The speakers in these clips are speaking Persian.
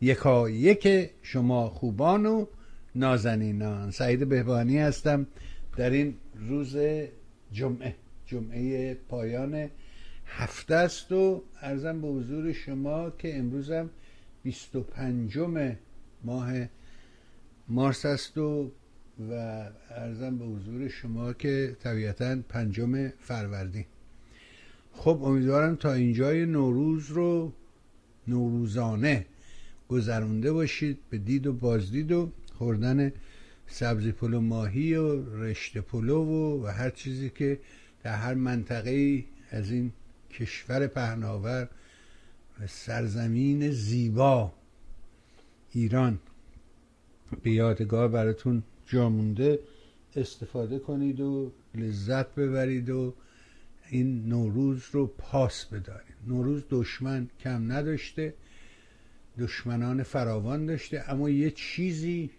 یکا یک شما خوبان و نازنینان. سعید بهبانی هستم. در این روز جمعه جمعه پایان هفته است و ارزم به حضور شما که امروزم 25 ماه مارس است و و ارزم به حضور شما که طبیعتا پنجم فروردین. خب امیدوارم تا اینجای نوروز رو نوروزانه گذرونده باشید به دید و بازدید و خوردن سبزی پلو ماهی و رشته پلو و, و هر چیزی که در هر منطقه از این کشور پهناور و سرزمین زیبا ایران به یادگار براتون جامونده استفاده کنید و لذت ببرید و این نوروز رو پاس بدارید. نوروز دشمن کم نداشته. دشمنان فراوان داشته اما یه چیزی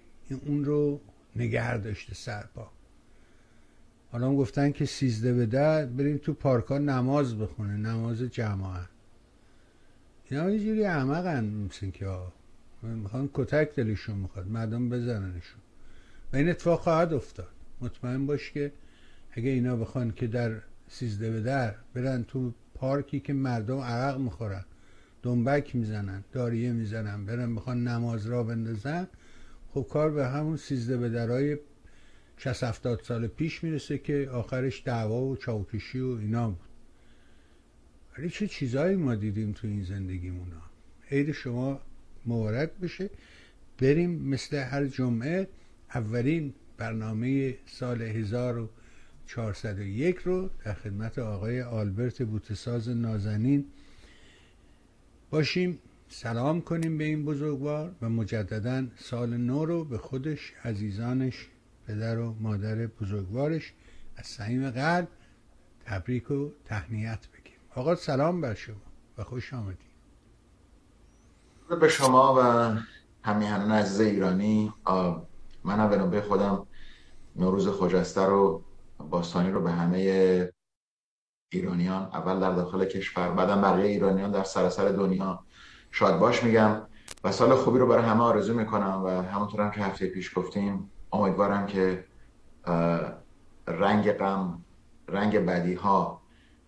اون رو نگه داشته سرپا. حالا گفتن که سیزده به ده بریم تو پارکا نماز بخونه نماز جماعت اینا یه جوری احمقن مثل که می‌خوان کتک دلشون می‌خواد مردم بزننشون. و این اتفاق خواهد افتاد. مطمئن باش که اگه اینا بخوان که در سیزده به در برن تو پارکی که مردم عرق می‌خورن. دنبک می‌زنن داریه می‌زنن برن بخوان نماز را بندازن. خب کار به همون سیزده به درای 60 70 سال پیش می‌رسه که آخرش دعوا و چاوکشی و اینا بود. ولی چه چیزایی ما دیدیم تو این زندگیمون عید شما مبارک بشه. بریم مثل هر جمعه اولین برنامه سال 1401 رو در خدمت آقای آلبرت بوتساز نازنین باشیم سلام کنیم به این بزرگوار و مجددا سال نو رو به خودش عزیزانش پدر و مادر بزرگوارش از صمیم قلب تبریک و تهنیت بگیم. آقا سلام بر شما و خوش آمدید. به شما و همیهنان عزیز ایرانی من به خودم نوروز خجسته رو باستانی رو به همه ایرانیان اول در داخل کشور بعدم بقیه ایرانیان در سراسر دنیا. شاد باش میگم و سال خوبی رو برای همه آرزو می‌کنم و همونطور هم که هفته پیش گفتیم امیدوارم که رنگ غم رنگ بدی ها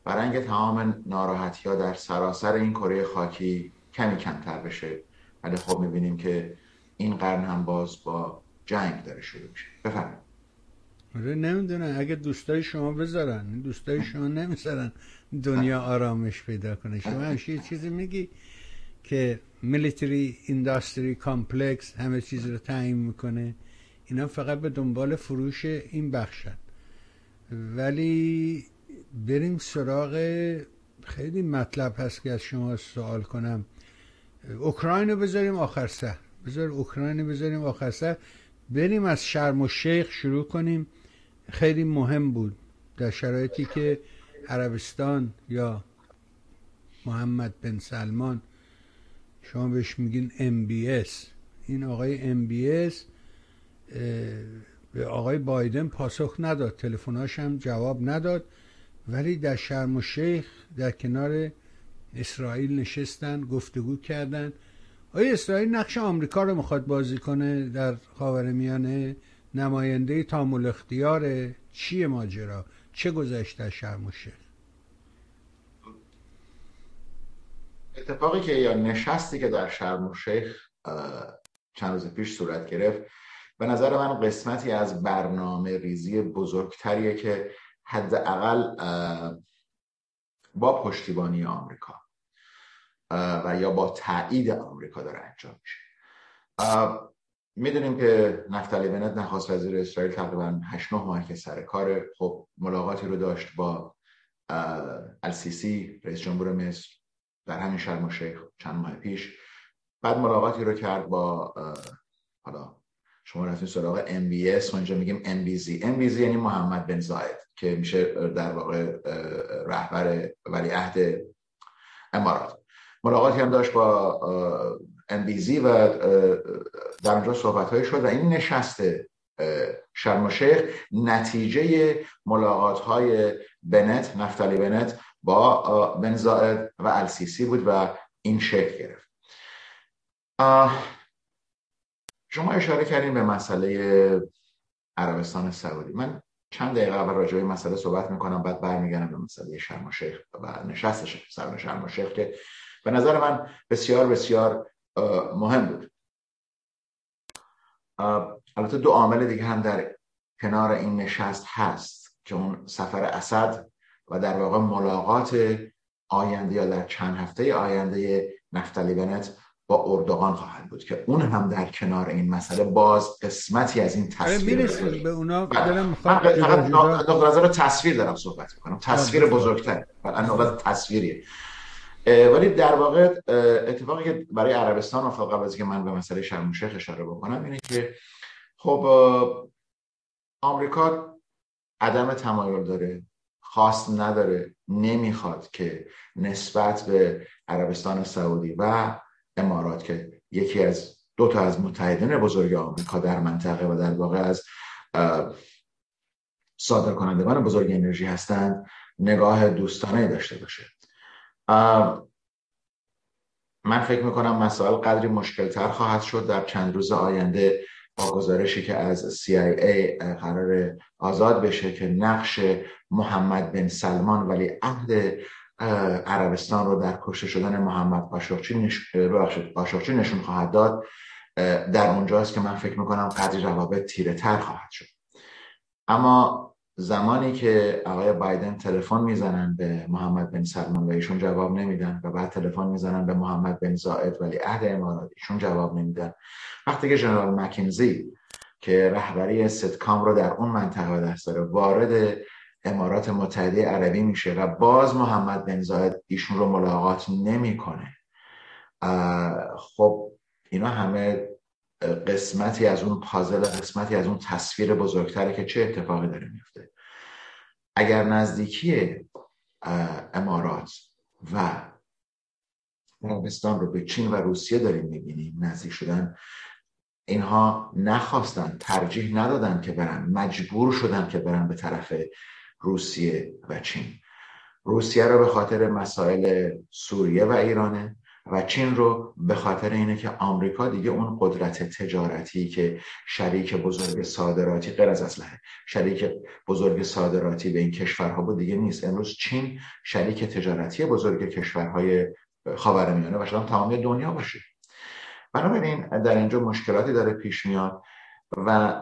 و رنگ تمام ناراحتی ها در سراسر این کره خاکی کمی کمتر بشه. ولی خب می‌بینیم که این قرن هم باز با جنگ داره شروع میشه. بفرمایید. آره نمی‌دونن. اگه دوستای شما بذارن دوستای شما نمی‌ذارن دنیا آرامش پیدا کنه. شما یه چیزی میگی که military industry complex همه چیز رو تعیین می‌کنه. اینا فقط به دنبال فروش این بخشن. ولی بریم سراغ خیلی مطلب هست که از شما سوال کنم. اوکراین رو بذاریم آخر سر. بذار اوکراین رو بذاریم آخر سر. بریم از شرم و شیخ شروع کنیم. خیلی مهم بود در شرایطی که عربستان یا محمد بن سلمان شما بهش میگین MBS این آقای MBS به آقای بایدن پاسخ نداد تلفناش هم جواب نداد ولی در شرم و شیخ در کنار اسرائیل نشستن گفتگو کردن. آیا اسرائیل نقش آمریکا رو می‌خواد بازی کنه در خاورمیانه؟ نماینده تامل اختیار چیه ماجرا چه گذشته شرم اتفاقی که یا نشستی که در شرم و شیخ چند روز پیش صورت گرفت به نظر من قسمتی از برنامه ریزی بزرگتریه که حداقل با پشتیبانی آمریکا و یا با تایید آمریکا داره انجام میشه. می‌دونیم که نفتالی بنت نخواست وزیر اسرائیل تقریبا 8 9 ماه که سر کار خب ملاقاتی رو داشت با السیسی رئیس جمهور مصر در همین شرم و شیخ چند ماه پیش. بعد ملاقاتی رو کرد با حالا شما رفتین سراغ MBS و اینجا میگیم MBZ MBZ یعنی محمد بن زاید که میشه در واقع رهبر ولیعهد امارات. ملاقاتی هم داشت با MBZ و در اونجا صحبت شد و این نشست شرم و شیخ نتیجه ملاقات های بنت نفتالی بنت با بن زاید و السیسی بود و این شکل گرفت. شما اشاره کردین به مسئله عربستان سعودی. من چند دقیقه اول راجع به مسئله صحبت می‌کنم بعد برمیگردم به مسئله شرم و شیخ و نشست شرم و شیخ که به نظر من بسیار بسیار مهم بود. البته دو عامل دیگه هم در کنار این نشست هست که اون سفر اسد و در واقع ملاقات آینده یا در چند هفته آینده نفتالی بنت با اردوغان خواهد بود که اون هم در کنار این مسئله باز قسمتی از این آره، تصویر به اونا بله. دارم فقط نظر تصویر دارم صحبت می‌کنم تصویر بزرگتر بله تصویریه ولی در واقع اتفاقی که برای عربستان افتاد قبل از که من به مسئله شرم شیخ اشاره بکنم اینه که خب آمریکا عدم تمایل داره خواست نداره نمی‌خواد که نسبت به عربستان سعودی و امارات که یکی از دو تا از متحدین بزرگ آمریکا در منطقه و در واقع از صادر کنندگان بزرگ انرژی هستند نگاه دوستانه داشته باشه. من فکر می‌کنم مسائل قدری مشکل تر خواهد شد در چند روز آینده با گزارشی که از CIA قرار آزاد بشه که نقش محمد بن سلمان ولی عهد عربستان رو در کشته شدن محمد قاشقچی نش... نشون خواهد داد. در اونجاست که من فکر می‌کنم قدری روابط تیره تر خواهد شد. اما زمانی که آقای بایدن تلفن می‌زنن به محمد بن سلمان و ایشون جواب نمیدن و بعد تلفن می‌زنن به محمد بن زاید ولی عهد امارات ایشون جواب نمیدن. وقتی که جنرال مکینزی که رهبری ستکام رو در اون منطقه دست داره وارد امارات متحده عربی میشه و باز محمد بن زاید ایشون رو ملاقات نمی‌کنه. خب اینا همه قسمتی از اون پازل قسمتی از اون تصویر بزرگتره که چه اتفاقی داره میفته. اگر نزدیکی امارات و عربستان رو به چین و روسیه داریم می‌بینیم نزدیک شدن اینها نخواستن ترجیح ندادن که برن مجبور شدن که برن به طرف روسیه و چین. روسیه رو به خاطر مسائل سوریه و ایرانه. و چین رو به خاطر اینه که آمریکا دیگه اون قدرت تجارتی که شریک بزرگ صادراتی غیر از اسلحه شریک بزرگ صادراتی به این کشورها بود دیگه نیست. امروز چین شریک تجارتی بزرگ کشورهای خاورمیانه و شاید تمامی دنیا باشه. بنابراین در اینجا مشکلاتی داره پیش میاد و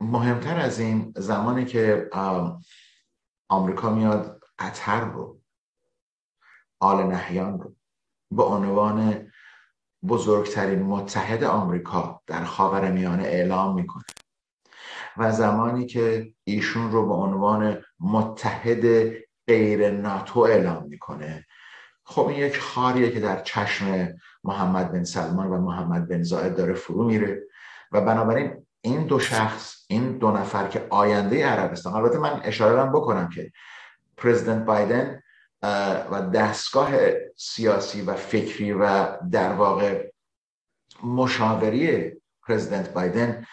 مهمتر از این زمانی که آمریکا میاد قطر رو آل نهیان رو به عنوان بزرگترین متحد آمریکا در خاور میانه اعلام می‌کنه. و زمانی که ایشون رو به عنوان متحد غیر ناتو اعلام می‌کنه خب این یک خاریه که در چشم محمد بن سلمان و محمد بن زاید داره فرو میره. و بنابراین این دو شخص این دو نفر که آینده عربستان البته من اشاره بکنم که پرزیدنت بایدن و دستگاه سیاسی و فکری و در واقع مشاوری پرزیدنت بایدن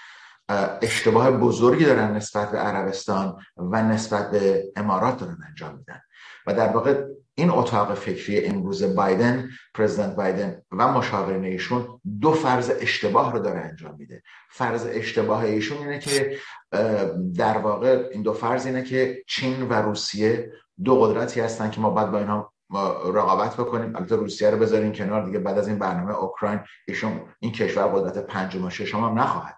اشتباه بزرگی دارن نسبت به عربستان و نسبت به امارات دارن انجام میدن. و در واقع این اتاق فکری امروز بایدن پرزیدنت بایدن و مشاورین ایشون دو فرض اشتباه رو داره انجام میده. فرض اشتباه ایشون اینه که در واقع این دو فرض اینه که چین و روسیه دو قدرتی هستن که ما باید با اینها رقابت بکنیم. البته روسیه رو بذاریم کنار دیگه. بعد از این برنامه اوکراین ایشون این کشور قدرت پنجم و ششم هم نخواهد.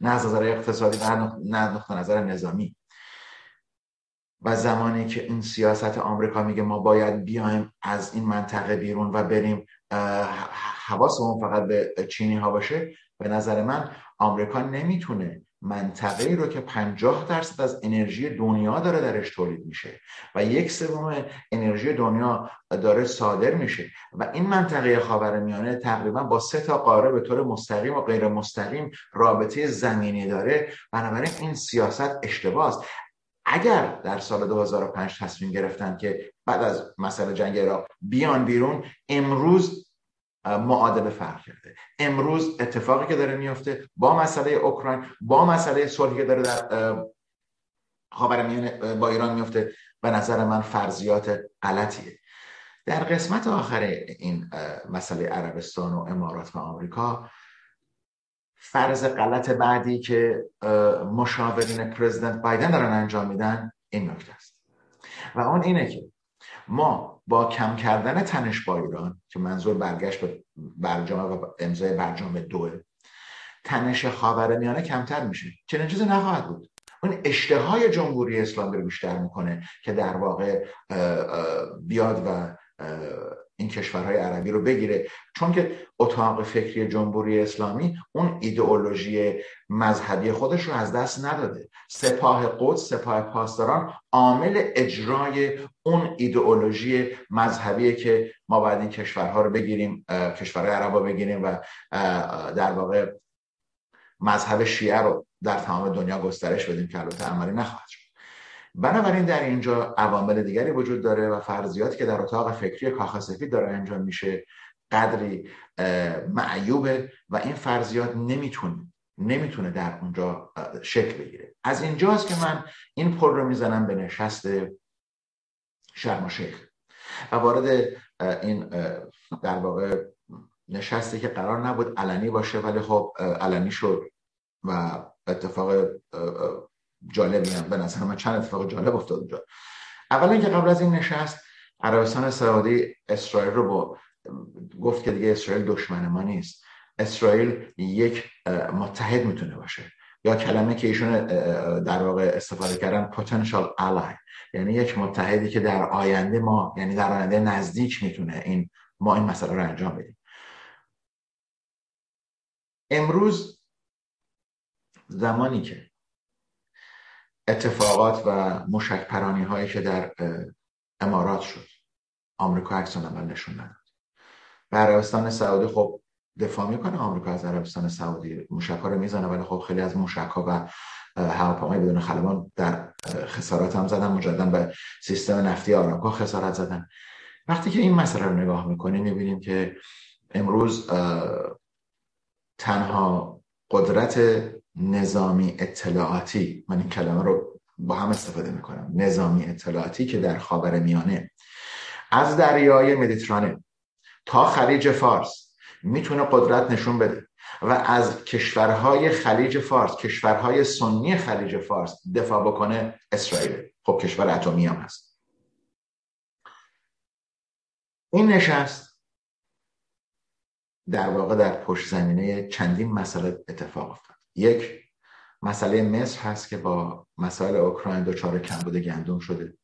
نه از نظر اقتصادی نه نقطه نظر نظامی. و زمانی که این سیاست آمریکا میگه ما باید بیایم از این منطقه بیرون و بریم حواسمون فقط به چینی ها باشه به نظر من آمریکا نمی‌تونه منطقه رو که 50 درصد از انرژی دنیا داره درش تولید میشه و یک سوم انرژی دنیا داره صادر میشه و این منطقه خاورمیانه تقریبا با سه تا قاره به طور مستقیم و غیر مستقیم رابطه زمینی داره. بنابراین این سیاست اشتباه است. اگر در سال 2005 تصمیم گرفتن که بعد از مسئله جنگ عراق بیان بیرون امروز معادله فرق کرده. امروز اتفاقی که داره میفته با مسئله اوکراین با مسئله صلحی که داره در خاورمیانه با ایران میفته به نظر من فرضیات غلطیه. در قسمت آخر این مسئله عربستان و امارات و آمریکا فرض غلط بعدی که مشاورین پرزیدنت بایدن دارن انجام میدن این نکته است. و اون اینه که ما با کم کردن تنش با ایران که منظور برگشت به برجام و امضای برجام دوه تنش میانه کمتر میشه. چنین چیزی نخواهد بود. اون اشتهای جمهوری اسلامی رو بیشتر می‌کنه که در واقع بیاد و این کشورهای عربی رو بگیره. چون که اتاق فکری جمهوری اسلامی اون ایدئولوژی مذهبی خودش رو از دست نداده. سپاه قدس سپاه پاسداران عامل اجرای اون ایدئولوژی مذهبی که ما باید این کشورها رو بگیریم کشورهای عرب رو بگیریم و در واقع مذهب شیعه رو در تمام دنیا گسترش بدیم که البته عملی نخواهد شد. بنابراین در اینجا عوامل دیگری وجود داره و فرضیاتی که در اتاق فکری کاخ سفید داره انجام میشه قدری معیوبه و این فرضیات نمی‌تونه نمی‌تونه در اونجا شکل بگیره. از اینجاست که من این پل رو می‌زنم به نشست شرم شیخ. و وارد این در واقع نشستی که قرار نبود علنی باشه ولی خب علنی شد و اتفاق جالبی هم به نظر من چند اتفاق جالب افتاد اونجا. اولا اینکه قبل از این نشست عربستان سعودی اسرائیل رو با گفت که دیگه اسرائیل دشمن ما نیست. اسرائیل یک متحد می‌تونه باشه. یا کلمه که ایشون در واقع استفاده کردن potential ally. یعنی یک متحدی که در آینده ما یعنی در آینده نزدیک می‌تونه این ما این مسئله رو انجام بدیم. امروز زمانی که اتفاقات و مشک پرانی هایی که در امارات شد آمریکا عکس عمل نشون نداد. عربستان سعودی خب دفاع می‌کنه آمریکا از عربستان سعودی. موشک ها رو می‌زنه ولی خب خیلی از موشک ها و هواپیمای بدون خلبان در خسارات هم زدن مجددا به سیستم نفتی آراکا خسارت زدن. وقتی که این مسئله رو نگاه می‌کنیم می‌بینیم که امروز تنها قدرت نظامی اطلاعاتی من این کلمه رو با هم استفاده می‌کنم نظامی اطلاعاتی که در خاور میانه از دریای مدیترانه تا خلیج فارس می‌تونه قدرت نشون بده. و از کشورهای خلیج فارس کشورهای سنی خلیج فارس دفاع بکنه اسرائیل. خب کشور اتمی هم هست. این نشست در واقع در پشت زمینه چندین مسئله اتفاق افتاد. یک مسئله مصر هست که با مسائل اوکراین دچار کمبود گندم شده.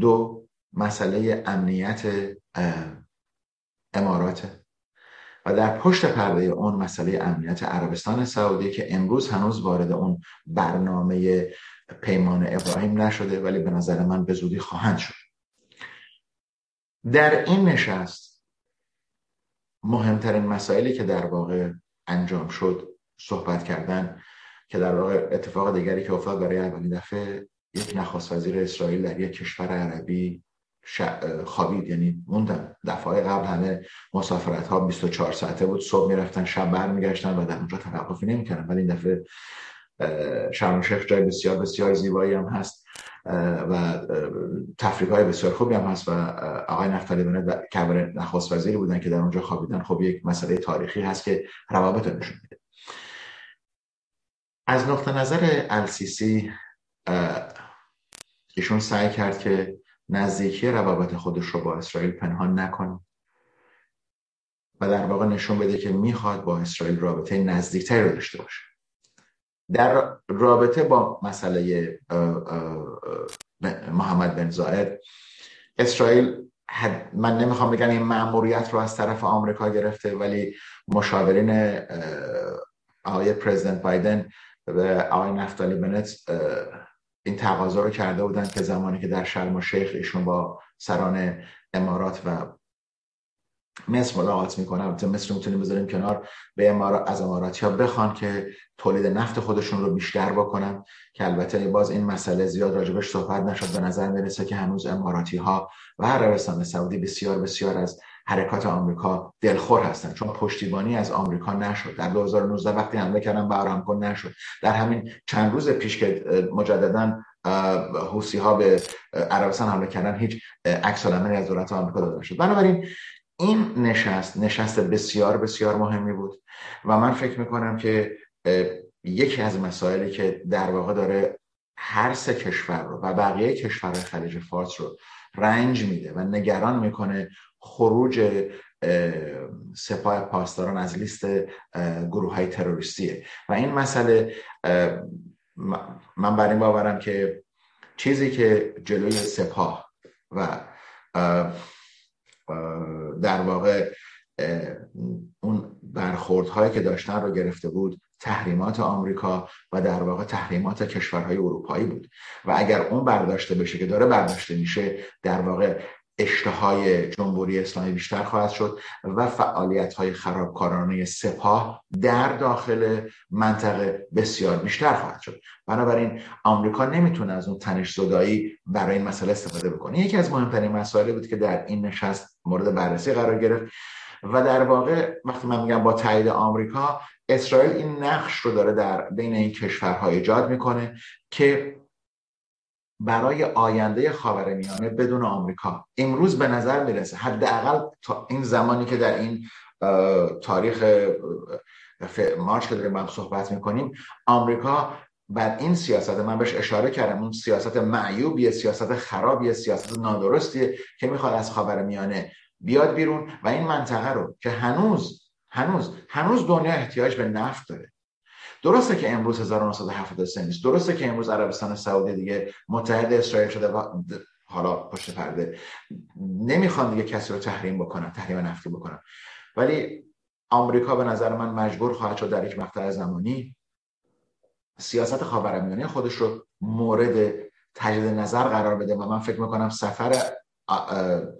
دو مسئله امنیت امارات. و در پشت پرده اون مسئله امنیت عربستان سعودی که امروز هنوز وارد اون برنامه پیمان ابراهیم نشده ولی به نظر من به زودی خواهند شد. در این نشست مهمترین مسائلی که در واقع انجام شد صحبت کردن که در واقع اتفاق دیگری که افتاد برای اولین دفعه یک نخست وزیر اسرائیل در یک کشور عربی خوابید. یعنی موندن. دفعه قبل همه مسافرت ها 24 ساعته بود. صبح می‌رفتن شب برمیگشتن و در اونجا توقفی نمی‌کردن. ولی این دفعه شرم شیخ جای بسیار بسیار زیبایی هم هست. و تفریح های بسیار خوبی هم هست. و آقای نفتالی بنت که نخست وزیری بودن که در اونجا خوابیدن. خب یک مسئله تاریخی هست که روابط نشون میده. از نقطه نظر السیسی ایشون سعی کرد که نزدیکی روابط خودش رو با اسرائیل پنهان نکنه. و در واقع نشون بده که می‌خواد با اسرائیل رابطه نزدیکتری رو داشته باشه. در رابطه با مسئله محمد بن زاید اسرائیل من نمی‌خوام بگم این مأموریت رو از طرف آمریکا گرفته ولی مشاورین آقای پرزیدنت بایدن و آقای نفتالی بنت این تقاضا رو کرده بودن که زمانی که در شرم و شیخ ایشون با سران امارات و مصر ملاقات می‌کنن البته مصر می‌تونیم بذاریم کنار به امارات از اماراتی ها بخوان که تولید نفت خودشون رو بیشتر بکنن که البته باز این مسئله زیاد راجبش صحبت نشد. به نظر می‌رسه که هنوز اماراتی ها و عربستان سعودی بسیار بسیار از حرکات آمریکا دلخور هستن. چون پشتیبانی از آمریکا نشد. در 2019 وقتی حمله کردن به آرامکو نشد. در همین چند روز پیش که مجددا حوسی ها به عربستان حمله کردن هیچ عکس از دولت آمریکا داده نشد. بنابراین این نشست نشست بسیار بسیار مهمی بود. و من فکر می‌کنم که یکی از مسائلی که در واقع داره هر سه کشور رو و بقیه کشورهای خلیج فارس رو رنج میده و نگران می‌کنه خروج سپاه پاسداران از لیست گروه های تروریستیه. و این مسئله من بر این باورم که چیزی که جلوی سپاه و در واقع اون برخوردهایی که داشتن رو گرفته بود تحریمات آمریکا و در واقع تحریمات کشورهای اروپایی بود. و اگر اون برداشته بشه که داره برداشته میشه در واقع اشتهای جمهوری اسلامی بیشتر خواهد شد و فعالیت های خرابکارانه سپاه در داخل منطقه بسیار بیشتر خواهد شد. بنابراین آمریکا نمی‌تونه از اون تنش زدایی برای این مسئله استفاده بکنه. یکی از مهمترین مسائلی بود که در این نشست مورد بررسی قرار گرفت و در واقع وقتی من میگم با تایید آمریکا اسرائیل این نقش رو داره در بین این کشورها ایجاد می‌کنه که برای آینده خاورمیانه بدون آمریکا. امروز به نظر می‌رسه حداقل تا این زمانی که در این تاریخ مارچ که داریم هم صحبت می‌کنیم آمریکا بر این سیاست من بهش اشاره کردم اون سیاست معیوبیه سیاست خرابیه سیاست نادرستیه که می‌خواد از خاورمیانه بیاد بیرون. و این منطقه رو که هنوز هنوز هنوز دنیا احتیاج به نفت داره. درسته که امروز 1973 نیست. درسته که امروز عربستان سعودی دیگه متحد اسرائیل شده و حالا پشت پرده. نمی‌خوان دیگه کسی رو تحریم بکنن تحریم نفتی بکنن. ولی آمریکا به نظر من مجبور خواهد شد در یک مقطع زمانی سیاست خاورمیانه خودش رو مورد تجدید نظر قرار بده و من فکر می‌کنم سفر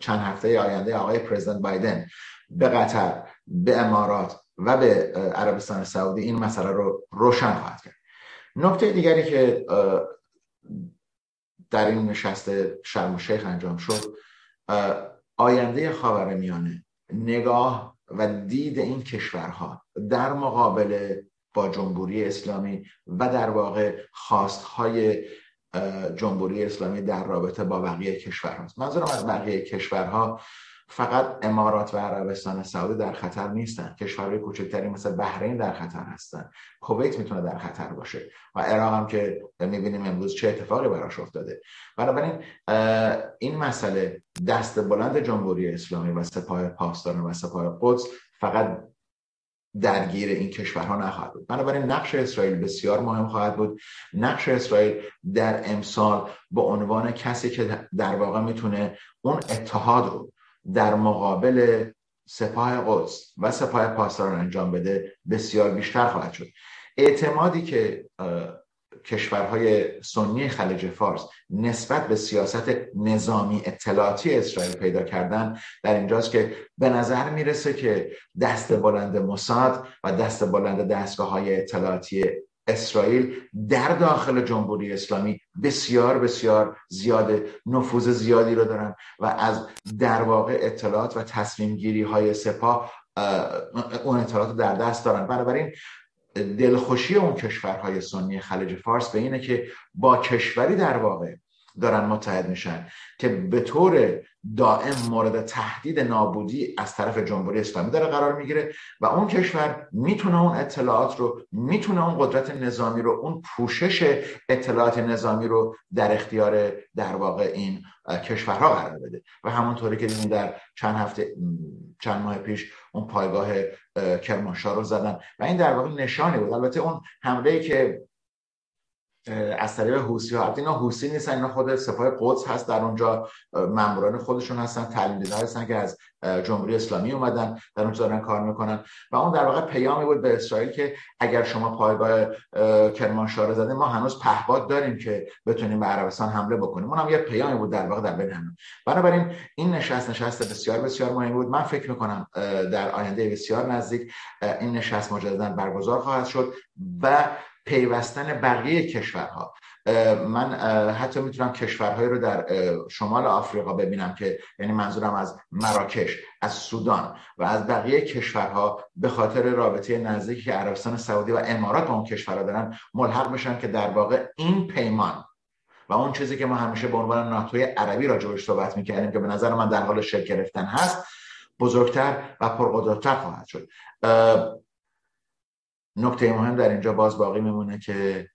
چند هفته آینده آقای پرزیدنت بایدن به قطر به امارات و به عربستان سعودی این مسئله رو روشن خواهد کرد. نکته دیگری که در این نشست شرم شیخ انجام شد آینده خاورمیانه نگاه و دید این کشورها در مقابل با جمهوری اسلامی و در واقع خواستهای جمهوری اسلامی در رابطه با بقیه کشورها منظورم از بقیه کشورها فقط امارات و عربستان سعودی در خطر نیستن. کشورهای کوچکتری مثل بحرین در خطر هستن. کویت می‌تونه در خطر باشه و عراق هم که می‌بینیم امروز چه اتفاقی براش افتاده. بنابراین این مسئله دست بلند جمهوری اسلامی و سپاه پاسداران و سپاه قدس فقط درگیر این کشورها نخواهد بود. بنابراین نقش اسرائیل بسیار مهم خواهد بود. نقش اسرائیل در امسال به عنوان کسی که در واقع می‌تونه اون اتحاد رو در مقابل سپاه قدس و سپاه پاسداران انجام بده بسیار بیشتر خواهد شد. اعتمادی که کشورهای سنی خلیج فارس نسبت به سیاست نظامی اطلاعاتی اسرائیل پیدا کردن در اینجاست که به نظر می‌رسه که دست بلند موساد و دست بلند دستگاه های اطلاعاتی اسرائیل در داخل جمهوری اسلامی بسیار بسیار زیاده نفوذ زیادی رو دارن و از در واقع اطلاعات و تصمیم گیری های سپاه اون اطلاعات در دست دارن. بنابراین دلخوشی اون کشورهای سنی خلیج فارس به اینه که با کشوری در واقع دارن متحد میشن که به طور دائم مورد تهدید نابودی از طرف جمهوری اسلامی داره قرار می‌گیره و اون کشور می‌تونه اون اطلاعات رو می‌تونه اون قدرت نظامی رو اون پوشش اطلاعات نظامی رو در اختیار در واقع این کشورها قرار بده و همونطوری که دیدیم در چند هفته چند ماه پیش اون پایگاه کرمانشاه رو زدن و این در واقع نشانی بود. البته اون حمله که از طریق حوسی ها. اینا حوسی نیستن اینا خود سپاه قدس هست در اونجا. ماموران خودشون هستن تعلیم دیده هستن که از جمهوری اسلامی اومدن در اونجا دارن کار می‌کنن. و اون در واقع پیامی بود به اسرائیل که اگر شما پایگاه کرمانشاه زدین ما هنوز پهباد داریم که بتونیم به عربستان حمله بکنیم. اون هم یه پیامی بود در واقع در بین همه. بنابراین این نشست نشست بسیار بسیار مهم بود. من فکر می‌کنم در آینده بسیار نزدیک این نشست مجددا برگزار خواهد شد و پیوستن بقیه کشورها. من حتی می‌تونم کشورهایی رو در شمال آفریقا ببینم که یعنی منظورم از مراکش از سودان و از بقیه کشورها به خاطر رابطه نزدیکی که عربستان سعودی و امارات با اون کشورها دارن ملحق بشن که در واقع این پیمان و اون چیزی که ما همیشه به عنوان ناتوی عربی راجبش صحبت می‌کردیم که به نظر من در حال شکل گرفتن هست بزرگتر و پرقدرتتر خواهد شد. نکته مهم در اینجا باز باقی میمونه که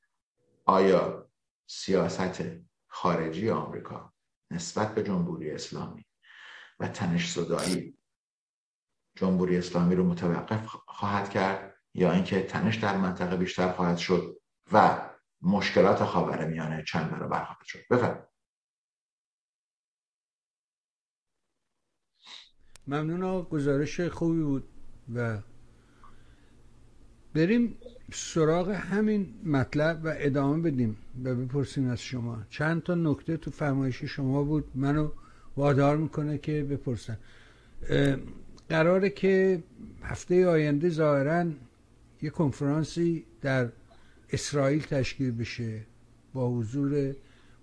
آیا سیاست خارجی آمریکا نسبت به جمهوری اسلامی و تنش صدایی جمهوری اسلامی رو متوقف خواهد کرد یا اینکه تنش در منطقه بیشتر خواهد شد و مشکلات خاورمیانه چند برابر خواهد شد؟ بفرمایید. ممنون گزارش خوبی بود و بریم سراغ همین مطلب و ادامه بدیم و بپرسیم از شما. چند تا نکته تو فرمایش شما بود؟ منو وادار می‌کنه که بپرسم قراره که هفته آینده ظاهرا یه کنفرانسی در اسرائیل تشکیل بشه با حضور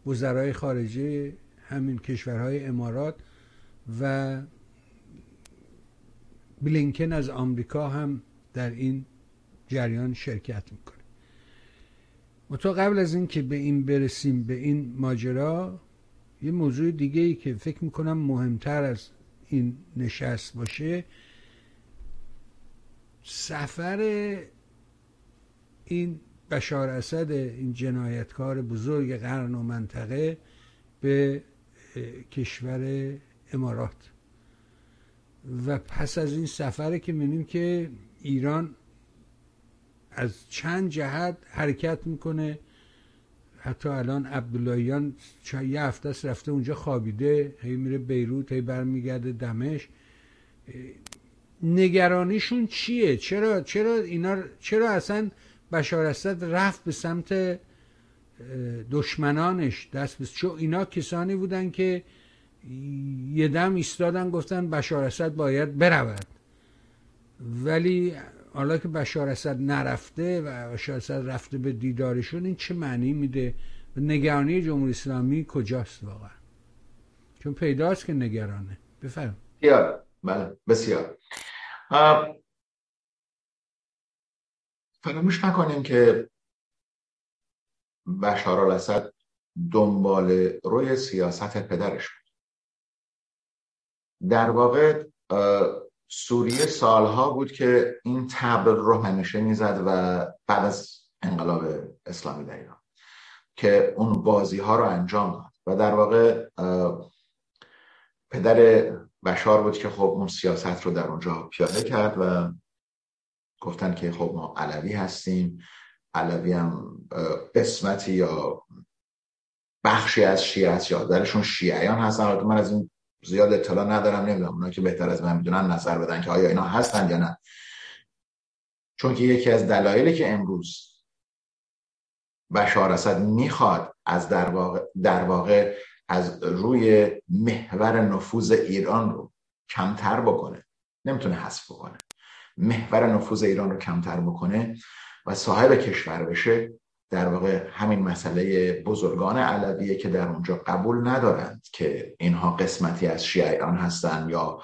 وزرای خارجه همین کشورهای امارات و بلینکن از آمریکا هم در این جریان شرکت می‌کنه. متا قبل از اینکه به این برسیم به این ماجرا یه موضوع دیگه ای که فکر می‌کنم مهمتر از این نشست باشه سفر این بشار اسد این جنایتکار بزرگ قرن و منطقه به کشور امارات. و پس از این سفره که می‌بینیم که ایران از چند جهت حرکت می‌کنه. حتی الان عبداللهیان یه هفته است رفته اونجا خوابیده هی میره بیروت هی برمیگرده دمش. نگرانیشون چیه؟ چرا چرا اینا چرا اصلا بشار اسد رفت به سمت دشمنانش؟ دست بس چون اینا کسانی بودن که یه دم ایستادن گفتن بشار اسد باید برود. ولی حالا که بشار اسد نرفته و بشار اسد رفته به دیدارشون این چه معنی میده؟ نگرانی جمهوری اسلامی کجاست واقعا؟ چون پیداست که نگرانه. بفرم. بسیار. بله بسیار. فراموش نکنیم که بشار الاسد دنبال روی سیاست پدرش بود. در واقع سوریه سالها بود که این تبل رو همیشه می‌زد و بعد از انقلاب اسلامی در ایران که اون بازی ها رو انجام داد. و در واقع پدر بشار بود که خب اون سیاست رو در اونجا پیاده کرد و گفتن که خب ما علوی هستیم. علوی هم قسمتی یا بخشی از شیعه هست یا درشون شیعیان هستن. من از این زیاد اطلاع ندارم نمی‌دونم اونا که بهتر از من می‌دونن نظر بدن که آیا اینا هستن یا نه. چون که یکی از دلایلی که امروز بشار اسد می‌خواد از در واقع, در واقع از روی محور نفوذ ایران رو کمتر بکنه. نمی‌تونه حذف بکنه محور نفوذ ایران رو کمتر بکنه و صاحب کشور بشه. در واقع همین مسئله بزرگان علویه که در اونجا قبول ندارند که اینها قسمتی از شیعیان هستند یا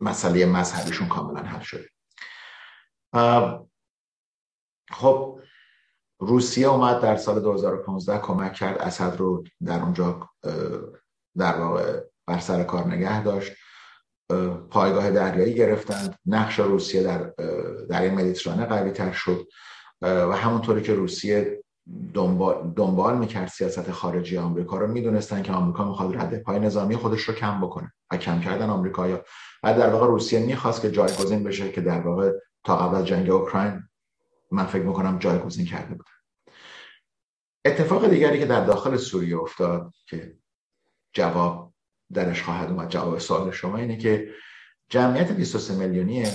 مسئله مذهبیشون کاملا حل شده. خب روسیه اومد در سال 2015 کمک کرد. اسد رو در اونجا در واقع بر سر کار نگه داشت. پایگاه دریایی گرفتند. نقش روسیه در در این مدیترانه قوی تر شد. و همونطوری که روسیه دنبال, دنبال می‌کرد سیاست خارجی آمریکا رو می‌دونستن که آمریکا می‌خواد رده پای نظامی خودش رو کم بکنه و کم کردن آمریکا و در واقع روسیه می‌خواست که جایگزین بشه که در واقع تا قبل جنگ اوکراین من فکر می‌کنم جایگزین کرده بود. اتفاق دیگری که در داخل سوریه افتاد که جواب درش خواهد اومد جواب سوال شما اینه که جمعیت 23 میلیونی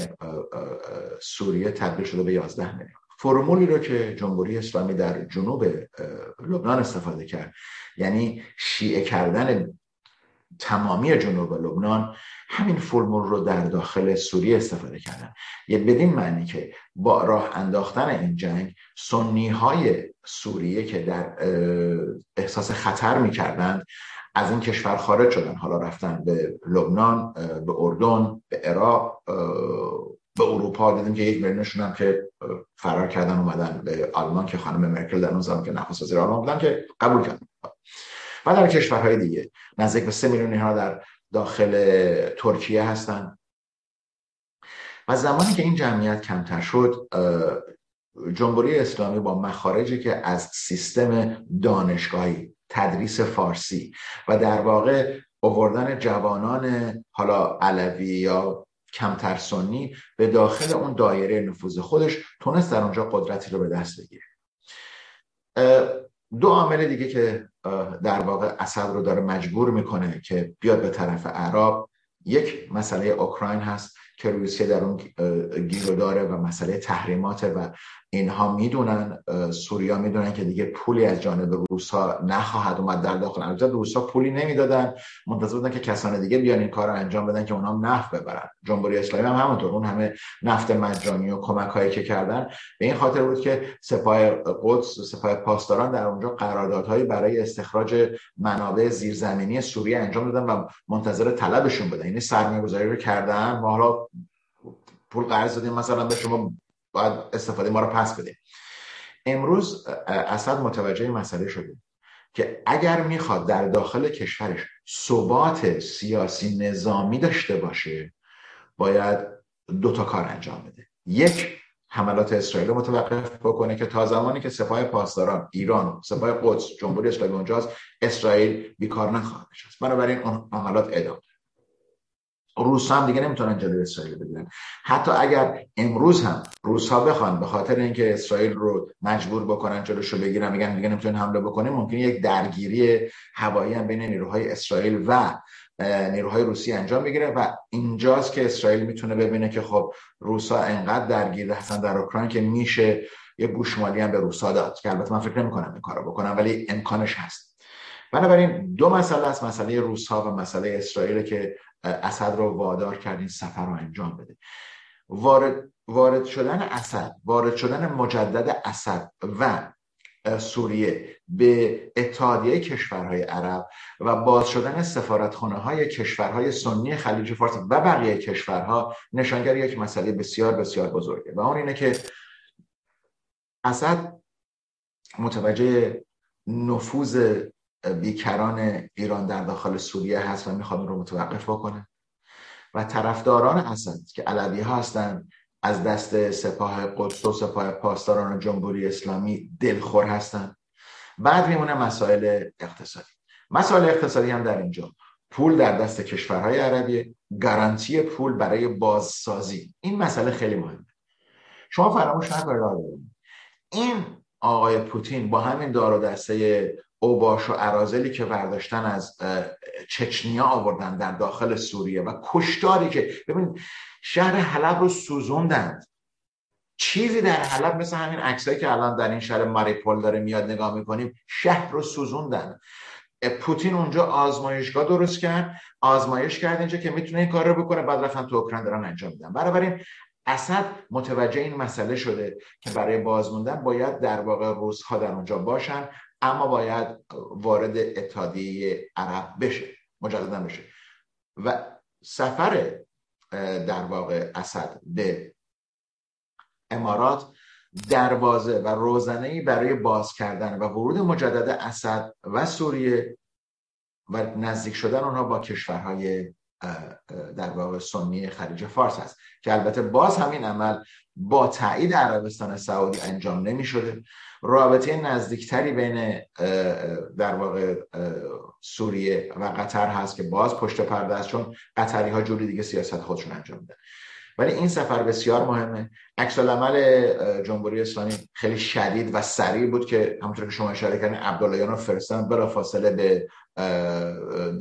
سوریه تبدیل شده به 11 میلیون. فرمولی رو که جمهوری اسلامی در جنوب لبنان استفاده کرد. یعنی شیعه کردن تمامی جنوب لبنان همین فرمول رو در داخل سوریه استفاده کردن. یه بدین معنی که با راه انداختن این جنگ سنی های سوریه که در احساس خطر می‌کردند از این کشور خارج شدن. حالا رفتن به لبنان به اردن به عراق به اروپا. دیدیم که یک میلیونشون هم که فرار کردن اومدن به آلمان که خانم مرکل در اون زمان که نخست وزیر آلمان بودن که قبول کردن. و در کشورهای دیگه نزدیک به سه میلیون ها در داخل ترکیه هستن. و زمانی که این جمعیت کمتر شد جمهوری اسلامی با مخارجی که از سیستم دانشگاهی تدریس فارسی و در واقع اووردن جوانان حالا علوی یا کمتر سنی به داخل اون دایره نفوذ خودش تونست در اونجا قدرتی رو به دست بگیره. دو عامل دیگه که در واقع اسد رو داره مجبور می‌کنه که بیاد به طرف عراق. یک مسئله اوکراین هست که روسیه در اون گیر داره و مسئله تحریمات و اینها می‌دونن سوریا می‌دونن که دیگه پولی از جانب روسا نخواهد اومد در داخل البته روسا پولی نمی‌دادن. منتظر بودن که کسان دیگه بیان این کار رو انجام بدن که اونها نفت ببرن. جمهوری اسلامی هم همونطور. اون همه نفت مجانی و کمک هایی که کردن. به این خاطر بود که سپاه قدس سپاه پاسداران در اونجا قراردادهایی برای استخراج منابع زیرزمینی سوریه انجام دادن و منتظر طلبشون بودن. یعنی سرمایه‌گذاری رو کردن. ما حالا پول قرض دادیم مثلا به شما باید استفاده ما رو پس بده. امروز اسد متوجه مسئله شده که اگر می‌خواد در داخل کشورش ثبات سیاسی نظامی داشته باشه باید دو تا کار انجام بده. یک حملات اسرائیل رو متوقف بکنه که تا زمانی که سپاه پاسداران ایران سپاه قدس جمهوری اسلامی اونجاست اسرائیل بیکار نخواهد نشست. بنابراین اون حملات ادامه روس هم دیگه نمی‌تونن جلوی اسرائیل بگیرن حتی اگر امروز هم روس ها بخوان به خاطر اینکه اسرائیل رو مجبور بکنن جلوشو بگیرن میگن دیگه نمی‌تونن حمله بکنیم ممکن یک درگیری هوایی هم بین نیروهای اسرائیل و نیروهای روسی انجام بگیره و اینجاست که اسرائیل می‌تونه ببینه که خب روسا انقدر درگیر هستن در اوکراین که میشه یه گوشمالی هم به روسا داد که البته من فکر نمی‌کنم این کارو بکنم ولی امکانش هست. بنابراین دو مسئله است مسئله روس ها و مسئله اسرائیل که اسد رو وادار کرد این سفر رو انجام بده. وارد, وارد شدن اسد وارد شدن مجدد اسد و سوریه به اتحادیه کشورهای عرب و باز شدن سفارتخانه های کشورهای سنی خلیج فارس و بقیه کشورها نشانگر یک مسئله بسیار بسیار بزرگه. و اون اینه که اسد متوجه نفوذ بیکران ایران در داخل سوریه هست و می‌خواد رو متوقف بکنه. و طرفداران اسد که علوی ها هستند از دست سپاه قدس و سپاه پاسداران جمهوری اسلامی دلخور هستند بعد میمونه مسائل اقتصادی. مسائل اقتصادی هم در اینجا. پول در دست کشورهای عربی گارانتی پول برای بازسازی. این مسئله خیلی مهمه. شما فراموش نکنید این آقای پوتین با همین دار دسته اوباش و عرازلی که برداشتن از چچنیا آوردن در داخل سوریه و کشتاری که ببین شهر حلب رو سوزوندند چیزی در حلب مثل همین عکسایی که الان در این شهر ماریپول داره میاد نگاه می‌کنیم شهر رو سوزوندن. پوتین اونجا آزمایشگاه درست کرد. آزمایش کرد اینجا که می‌تونه این کار رو بکنه. بعد رفتن تو اوکراین دارن انجام میدن. بنابراین اسد متوجه این مسئله شده که برای بازموندن باید در واقع روزها در اونجا باشن. اما باید وارد اتحادیه عرب بشه مجددا بشه و سفر در واقع اسد به امارات دروازه و روزنه برای باز کردن و ورود مجدد اسد و سوریه و نزدیک شدن اونها با کشورهای در واقع سنی خلیج فارس هست که البته باز همین عمل با تایید عربستان سعودی انجام نمی شده رابطه نزدیکتری بین در واقع سوریه و قطر هست که باز پشت پرده است چون قطری ها جوری دیگه سیاست خودشون انجام میدن. ولی این سفر بسیار مهمه. عکس العمل جمهوری اسلامی خیلی شدید و سریع بود که همونطور که شما اشاره کردین عبداللهیان رو فرستادن بلافاصله به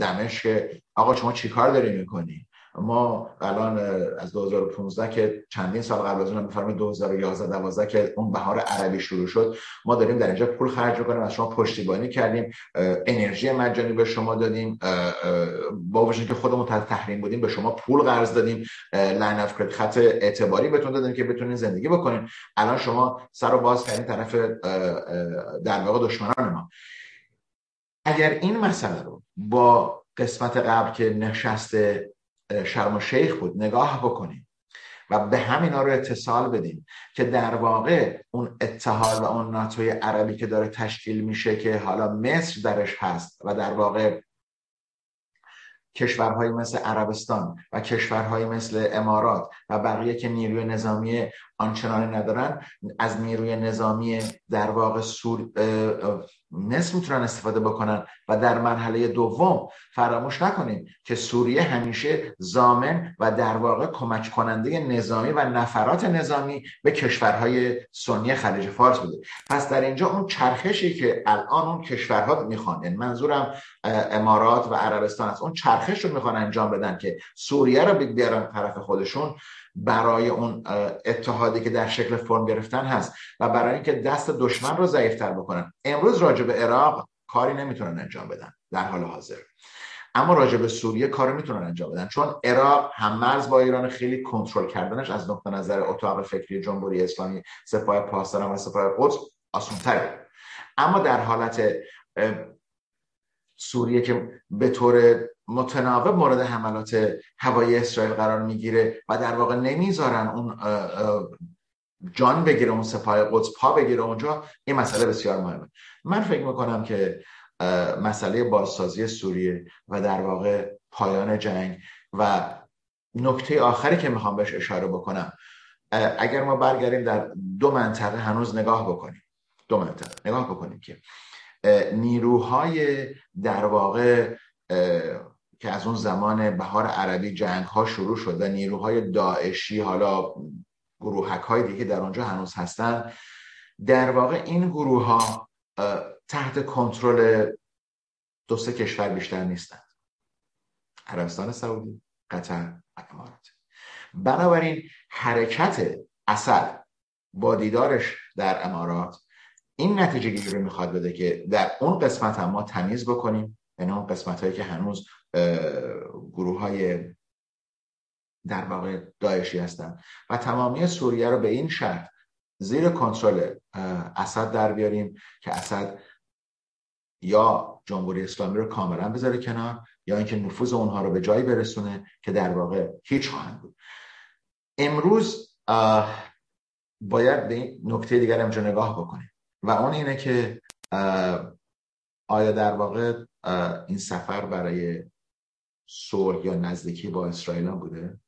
دمشق آقا شما چیکار داری می‌کنی ما الان از 2015 که چندین سال قبل از اون بفرمایید 2011 12 که اون بهار عربی شروع شد ما داریم در اینجا پول خرج کنیم از شما پشتیبانی کردیم انرژی مجانی به شما دادیم با وجود که خودمون تحت تحریم بودیم به شما پول قرض دادیم line of خط اعتباری بهتون دادیم که بتونین زندگی بکنین. الان شما سر و باز کردین طرف در واقع دشمنان ما. اگر این مسئله رو با قسمت قبل که نشست شرم الشیخ بود نگاه بکنیم. و به همینا رو اتصال بدیم که در واقع اون اتحاد و اون ناتوی عربی که داره تشکیل میشه که حالا مصر درش هست و در واقع کشورهایی مثل عربستان و کشورهایی مثل امارات و بقیه که نیروی نظامی آنچنانی ندارن از نیروی نظامی در واقع سور مصر می‌تونن استفاده بکنن و در مرحله دوم فراموش نکنیم که سوریه همیشه زامن و در واقع کمک کننده نظامی و نفرات نظامی به کشورهای سنی خلیج فارس بوده. پس در اینجا اون چرخشی که الان اون کشورها می‌خوان یعنی منظورم امارات و عربستان است اون چرخش رو می‌خوان انجام بدن که سوریه رو بیارن طرف خودشون. برای اون اتحادی که در شکل فرم گرفتن هست و برای اینکه دست دشمن رو ضعیفتر بکنن. امروز راجع به عراق کاری نمی‌تونن انجام بدن در حال حاضر. اما راجع به سوریه کار می‌تونن انجام بدن. چون عراق هم مرز با ایران خیلی کنترل کردنش از نقطه نظر اتاق فکری جمهوری اسلامی سپاه پاسداران و سپاه قدس آسانتره اما در حالت سوریه که به طور متناوب مورد حملات هوایی اسرائیل قرار می‌گیره و در واقع نمی‌ذارن اون جان بگیره اون سپاه قدس پا بگیره اونجا. این مسئله بسیار مهمه. من فکر می‌کنم که مسئله بازسازی سوریه و در واقع پایان جنگ و نکته آخری که می‌خوام بهش اشاره بکنم اگر ما برگردیم در دو منطقه هنوز نگاه بکنیم. دو منطقه. نگاه بکنیم که نیروهای در واقع که از اون زمان بهار عربی جنگ ها شروع شد و نیروهای داعشی حالا گروهک های دیگه در اونجا هنوز هستن. در واقع این گروه ها تحت کنترل دو سه کشور بیشتر نیستند عربستان سعودی قطر امارات. بنابراین حرکت اسد با دیدارش در امارات این نتیجه گیری رو می‌خواد بده که در اون قسمت هم ما تمیز بکنیم. یعنی اون قسمت هایی که هنوز گروه های در واقع داعشی هستن. و تمامی سوریه رو به این شرط زیر کنترل اسد در بیاریم که اسد یا جمهوری اسلامی رو کاملا بذاره کنار یا اینکه نفوذ اونها رو به جایی برسونه که در واقع هیچ خواهند بود. امروز باید به این نکته دیگر اینجا نگاه بکنیم. و اون اینه که آیا در واقع این سفر برای صلح یا نزدیکی با اسرائیل بوده؟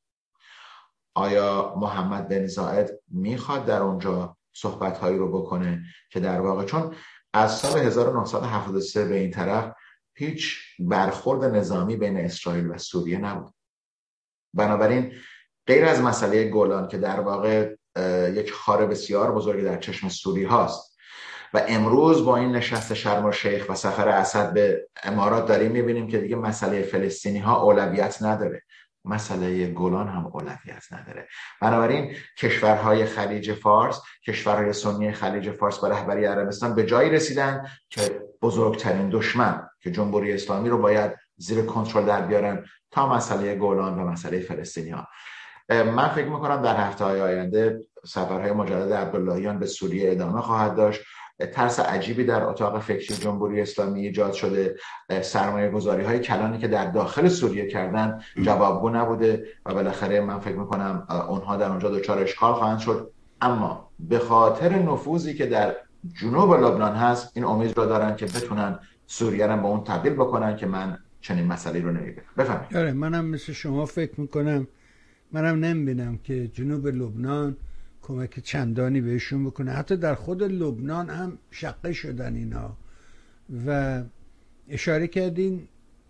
آیا محمد بن زاید می‌خواد در اونجا صحبت هایی رو بکنه که در واقع چون از سال 1973 به این طرف هیچ برخورد نظامی بین اسرائیل و سوریه نبود. بنابراین غیر از مسئله گولان که در واقع یک خار بسیار بزرگی در چشم سوری هاست و امروز با این نشست شرم شیخ و سفر اسد به امارات داریم می‌بینیم که دیگه مسئله فلسطینی ها اولویت نداره. مسئله گلان هم اولویت نداره. بنابراین کشورهای خلیج فارس کشورهای سنی خلیج فارس با رهبری عربستان به جایی رسیدن که بزرگترین دشمن که جمهوری اسلامی رو باید زیر کنترل در بیارن تا مسئله گلان و مسئله فلسطینی ها من فکر می‌کنم در هفته های آینده سفرهای مجدد عبداللهیان به سوریه ادامه خواهد داشت. ترس عجیبی در اتاق فکری جمهوری اسلامی ایجاد شده. سرمایه گذاری های کلانی که در داخل سوریه کردن جوابگو نبوده و بالاخره من فکر می‌کنم اونها در اونجا دچار اشکال خواهند شد. اما به خاطر نفوذی که در جنوب لبنان هست این امید را دارن که بتونن سوریه را به اون تبدیل بکنن که من چنین مسئله رو نمی‌بینم. بفرمایید. آره منم مثل شما فکر می‌کنم منم نمی‌بینم که جنوب لبنان کمک چندانی بهشون بکنه. حتی در خود لبنان هم شقه شدن اینا. و اشاره کردین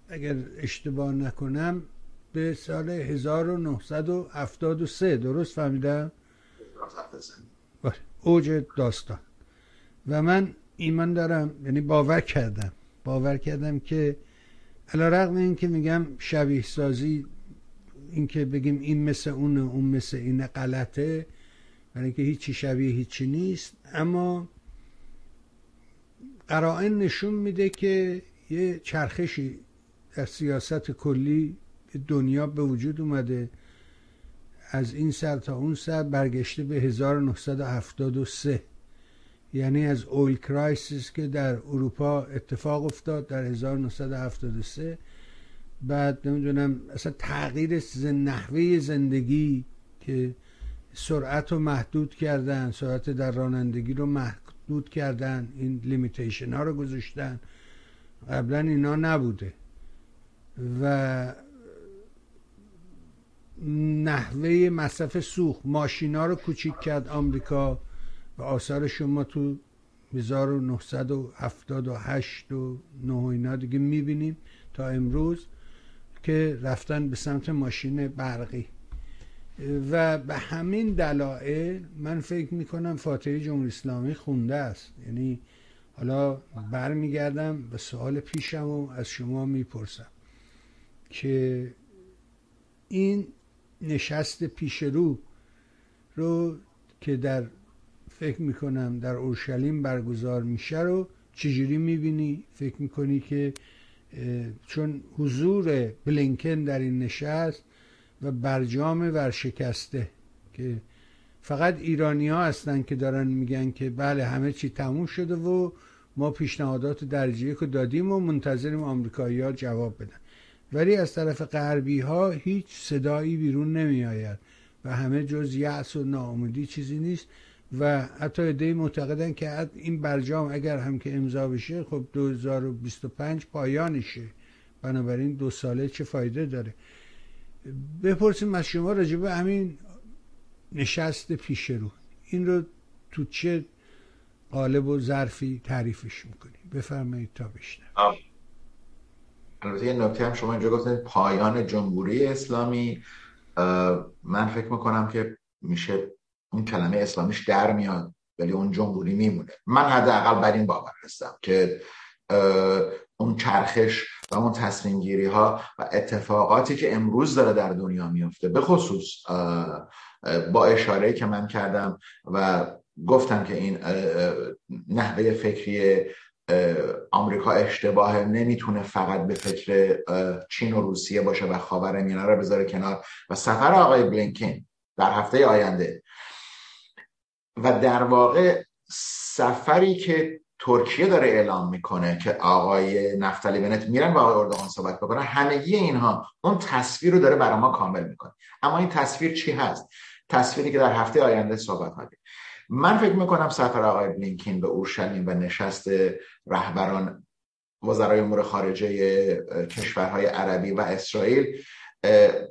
اگر اشتباه نکنم به سال 1973 درست فهمیدم؟ بله، اوج داستان. و من ایمان دارم یعنی باور کردم. باور کردم که علا رقم این که میگم شبیه سازی این که بگیم این مثل اونه اون مثل این غلطه. برای اینکه هیچی شبیه هیچی نیست. اما قرائن نشون میده که یه چرخشی در سیاست کلی دنیا به وجود اومده. از این سر تا اون سر برگشته به 1973 یعنی از oil crisis که در اروپا اتفاق افتاد در 1973 بعد نمی‌دونم اصلا تغییر نحوه زندگی که سرعت رو محدود کردن سرعت در رانندگی رو محدود کردن این limitation ها رو گذاشتن. قبلا اینا نبوده. و نحوه مصرف سوخت ماشینا رو کوچیک کرد آمریکا و آثار شما تو 1978 و 9 اینا دیگه می‌بینیم تا امروز که رفتن به سمت ماشین برقی. و به همین دلایل من فکر می‌کنم فاتحه جمهوری اسلامی خونده است. یعنی حالا برمیگردم به سوال پیشم و از شما می‌پرسم که این نشست پیش رو رو که در فکر می‌کنم در اورشلیم برگزار میشه رو چجوری می‌بینی؟ فکر می‌کنی که چون حضور بلینکن در این نشست و برجام ورشکسته که فقط ایرانی ها هستن که دارن میگن که بله همه چی تموم شده و ما پیشنهادات درجه که دادیم و منتظریم آمریکایی ها جواب بدن. ولی از طرف غربی ها هیچ صدایی بیرون نمی آید و همه جز یأس و ناامیدی چیزی نیست و حتی ایده معتقدن که این برجام اگر هم که امضا بشه خب 2025 پایانشه. بنابراین دو ساله چه فایده داره؟ بپرسیم از شما راجع به همین نشست پیش رو. این رو تو چه قالب و ظرفی تعریفش می‌کنی بفرمایید تا بشنم البته یه نکته هم شما اینجا گفتید پایان جمهوری اسلامی. من فکر می‌کنم که میشه اون کلمه اسلامیش در میاد ولی اون جمهوری میمونه. من حداقل بر این باور هستم که اون چرخش و اون تصمیم گیری ها و اتفاقاتی که امروز داره در دنیا میفته به خصوص با اشاره که من کردم و گفتم که این نحوه فکری آمریکا اشتباه نمی‌تونه فقط به فکر چین و روسیه باشه و خاور میانه رو بذاره کنار. و سفر آقای بلینکن در هفته آینده. و در واقع سفری که ترکیه داره اعلام می‌کنه که آقای نفتالی بنت میرن با آقای اردوغان صحبت بکنن. همگی اینها اون تصویر رو داره برای ما کامل می‌کنه. اما این تصویر چی هست؟ تصویری که در هفته آینده صحبت هاده من فکر می‌کنم سفر آقای بلینکین به اورشلیم و نشست رهبران وزرای امور خارجه کشورهای عربی و اسرائیل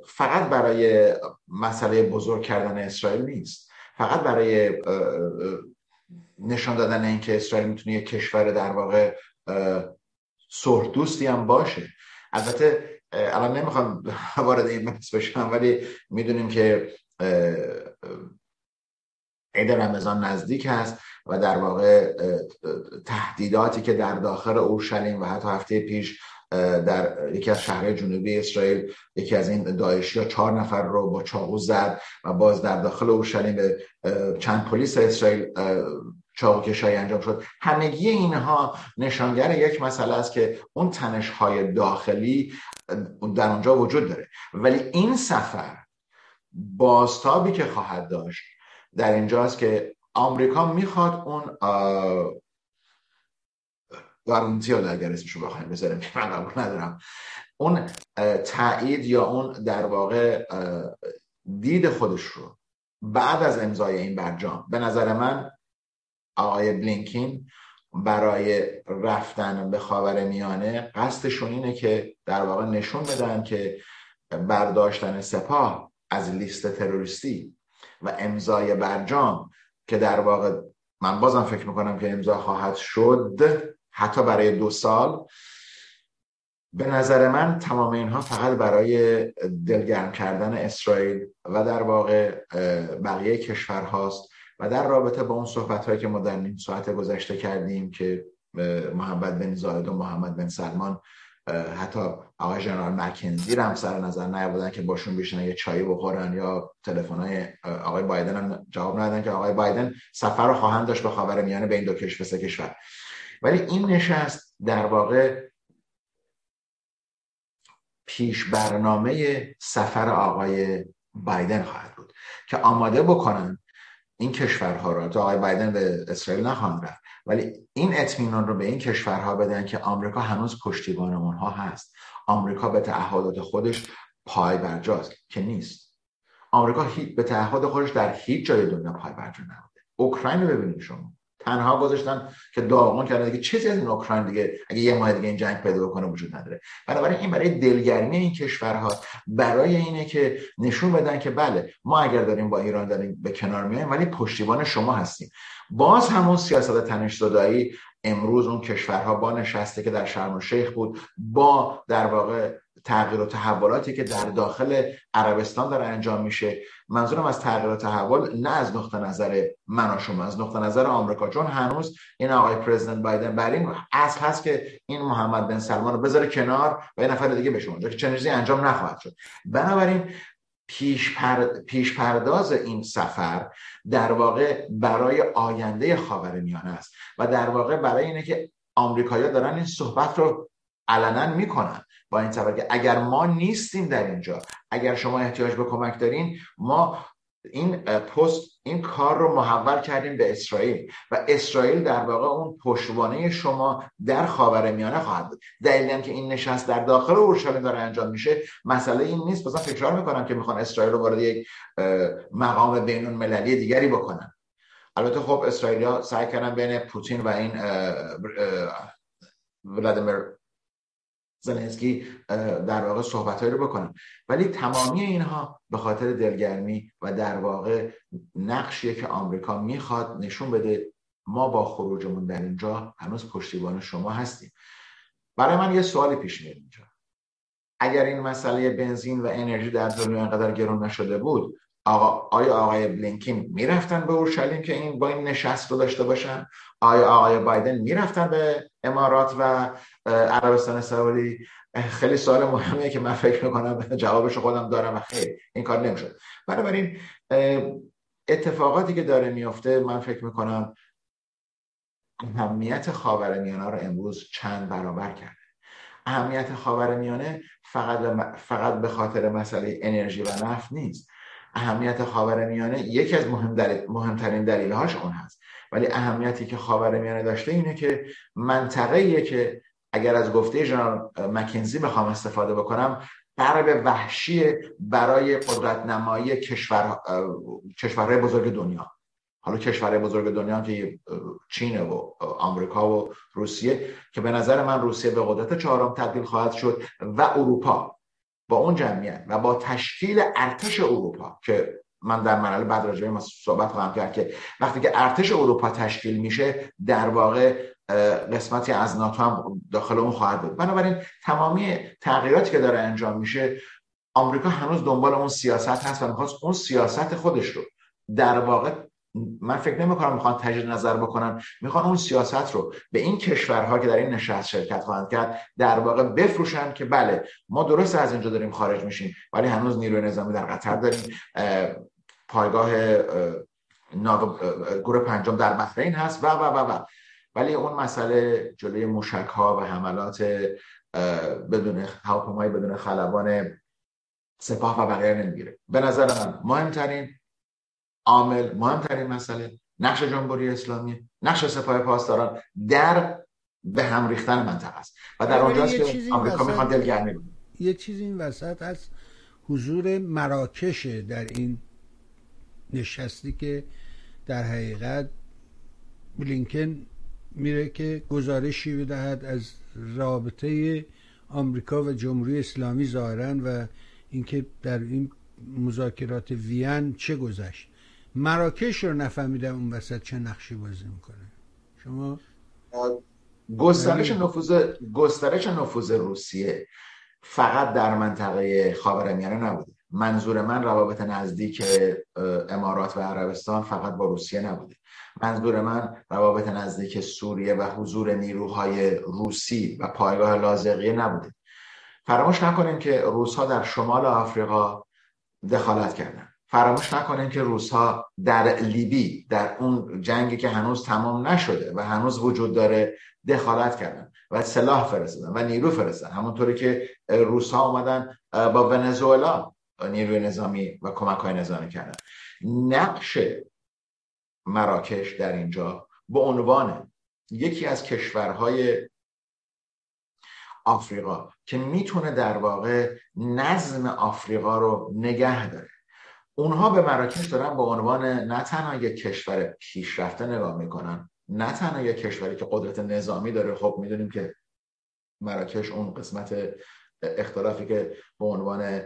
فقط برای مسئله بزرگ کردن اسرائیل نیست. فقط برای نشان دادن اینکه اسرائیل می‌تونه یک کشور در واقع دوستی هم باشه. البته الان نمی‌خوام وارد این بحث بشم ولی می‌دونیم که عید رمضان نزدیک هست و در واقع تهدیداتی که در داخل اورشلیم و حتی هفته پیش در یکی از شهرهای جنوبی اسرائیل یکی از این داعشی ها چهار نفر رو با چاقو زد و باز در داخل اورشلیم به چند پلیس اسرائیل چاقو کشایی انجام شد. همگی اینها نشانگر یک مسئله است که اون تنش های داخلی در اونجا وجود داره. ولی این سفر بازتابی که خواهد داشت در اینجاست که آمریکا می‌خواد اون گارانتی ها اگر اسمشو بخوایم بذاریم من قبول ندارم. اون تایید یا اون در واقع دید خودش رو بعد از امضای این برجام به نظر من آقای بلینکین برای رفتن به خاور میانه قصدشون اینه که در واقع نشون بدن که برداشتن سپاه از لیست تروریستی و امضای برجام که در واقع من بازم فکر می‌کنم که امضا خواهد شد. حتی برای دو سال. به نظر من تمام اینها فقط برای دلگرم کردن اسرائیل و در واقع بقیه کشورهاست و در رابطه با اون صحبت هایی که ما در نیم ساعت گذشته کردیم که محمد بن زاید و محمد بن سلمان حتی آقای جنرال مکنزی هم سر نظر نیاوردن که باشون بیشتر یه چایی بخورن یا تلفن های آقای بایدن هم جواب ندادن که آقای بایدن سفر رو خواهند داشت به خاور میانه بین دو کشور سه کشور. ولی این نشست در واقع پیش برنامه سفر آقای بایدن خواهد بود که آماده بکنن این کشورها را تو آقای بایدن به اسرائیل نخواهند رفت. ولی این اطمینان رو به این کشورها بدن که آمریکا هنوز پشتیبان اونها هست. آمریکا به تعهدات خودش پای برجاست که نیست. آمریکا به تعهد خودش در هیچ جای دنیا پای برجا نبوده. اوکراین رو ببینید شما. تنها گذاشتن که داغون کردن. دیگه چیزی از این اوکراین دیگه اگه یه ماه دیگه این جنگ پیدا کنه وجود نداره. بنابراین این برای دلگرمی این کشورها برای اینه که نشون بدن که بله ما اگر داریم با ایران داریم به کنار میایم ولی پشتیبان شما هستیم. باز همون سیاست تنش زدایی امروز اون کشورها با نشسته که در شرم الشیخ بود با در واقع تغییر و تحولاتی که در داخل عربستان داره انجام میشه. منظورم از تغییر تحول نه از نقطه نظر من و شما از نقطه نظر آمریکا چون هنوز این آقای پرزیدنت بایدن بر این اصل هست که این محمد بن سلمان رو بذاره کنار و یه نفر دیگه بشه اونجا که انجام نخواهد شد. بنابراین پیش, پیش پرداز این سفر در واقع برای آینده خاورمیانه است و در واقع برای اینه که آمریکایی‌ها دارن این صحبت رو علنا می‌کنن. با این سفر که اگر ما نیستیم در اینجا اگر شما احتیاج به کمک دارین ما این پست این کار رو محول کردیم به اسرائیل و اسرائیل در واقع اون پشتوانه شما در خاور میانه خواهد بود. دلیل هم که این نشست در داخل اورشلیم داره انجام میشه مسئله این نیست. بازم تکرار می‌کنم که می‌خوان اسرائیل رو وارد یک مقام بین مللی دیگری بکنن. البته خب اسرائیلیا سعی کردن بین پوتین و این ولادیمیر زلنسکی در واقع صحبتهایی رو بکنن ولی تمامی اینها به خاطر دلگرمی و در واقع نقشیه که آمریکا می‌خواد نشون بده ما با خروجمون در اینجا هنوز پشتیبان شما هستیم. برای من یه سوالی پیش میاد اینجا. اگر این مسئله بنزین و انرژی در دنیا اینقدر گرون نشده بود آقا، آیا آقای بلینکین می‌رفتن به اورشلیم که این با این نشست رو داشته باشن؟ آیا آقای بایدن می‌رفتن به امارات و عربستان سعودی. خیلی سوال مهمیه که من فکر می‌کنم جوابش خودم دارم و خیلی این کار نمی‌شد. بنابراین اتفاقاتی که داره میفته من فکر می‌کنم اهمیت خاورمیانه رو امروز چند برابر کرده. اهمیت خاورمیانه فقط فقط به خاطر مسئله انرژی و نفت نیست. اهمیت خاورمیانه یکی از مهم دلیل، مهمترین دلیلهاش اون هست. ولی اهمیتی که خاورمیانه داشته اینه که منطقه که اگر از گفته جنرال مکنزی بخوام استفاده بکنم قرب وحشی برای قدرت نمایی کشور کشورهای بزرگ دنیا. حالا کشورهای بزرگ دنیا که چین و آمریکا و روسیه که به نظر من روسیه به قدرت چهارم تبدیل خواهد شد و اروپا با اون جمعیت و با تشکیل ارتش اروپا که من در مرحله بعد راجعه ما صحبت خواهم کرد که وقتی که ارتش اروپا تشکیل میشه در واقع قسمتی از ناتو هم داخل اون خواهد بود. بنابراین تمامی تغییراتی که داره انجام میشه آمریکا هنوز دنبال اون سیاست هست و می‌خواست اون سیاست خودش رو در واقع من فکر نمی کنم می‌خوان تجدید نظر بکنن می‌خوان اون سیاست رو به این کشورها که در این نشست شرکت خواهند کرد در واقع بفروشن که بله ما درست از اینجا داریم خارج میشیم ولی هنوز نیروی نظامی در قطر داریم. پایگاه گروه پنجم در بحرین هست و و و و. ولی اون مسئله جلوی موشک ها و حملات بدون هواپیمایی بدون خلبان سپاه و بقیه نمی‌گیره. به نظر من مهمترین عامل مهمترین مسئله نقش جمهوری اسلامی نقش سپاه پاسداران در به هم ریختن منطقه است. و در اونجاست که آمریکا می‌خواد دلگرمی یه چیزی این وسط از حضور مراکش در این نشستی که در حقیقت بلینکن میره که گزارشی بدهد از رابطه آمریکا و جمهوری اسلامی ظاهرا و اینکه در این مذاکرات وین چه گذشت. مراکش رو نفهمیدم اون وسط چه نقشی بازی می‌کنه. شما؟ گسترش نفوذ گسترش نفوذ روسیه فقط در منطقه خاورمیانه نبوده. منظور من روابط نزدیک امارات و عربستان فقط با روسیه نبوده. منظور من روابط نزدیک سوریه و حضور نیروهای روسی و پایگاه لازقیه نبوده. فراموش نکنیم که روسها در شمال آفریقا دخالت کردن. فراموش نکنیم که روسها در لیبی در اون جنگی که هنوز تمام نشده و هنوز وجود داره دخالت کردن و سلاح فرستادن و نیرو فرستادن. همونطوری که روسها اومدن با ونزوئلا نیروی نظامی و کمک های نظامی کردن. نقش مراکش در اینجا به عنوان یکی از کشورهای آفریقا که می‌تونه در واقع نظم آفریقا رو نگه داره. اونها به مراکش دارن به عنوان نه تنها یک کشور پیشرفته نگاه می‌کنن نه تنها یک کشوری که قدرت نظامی داره. خب می‌دونیم که مراکش اون قسمت اختلافی که به عنوان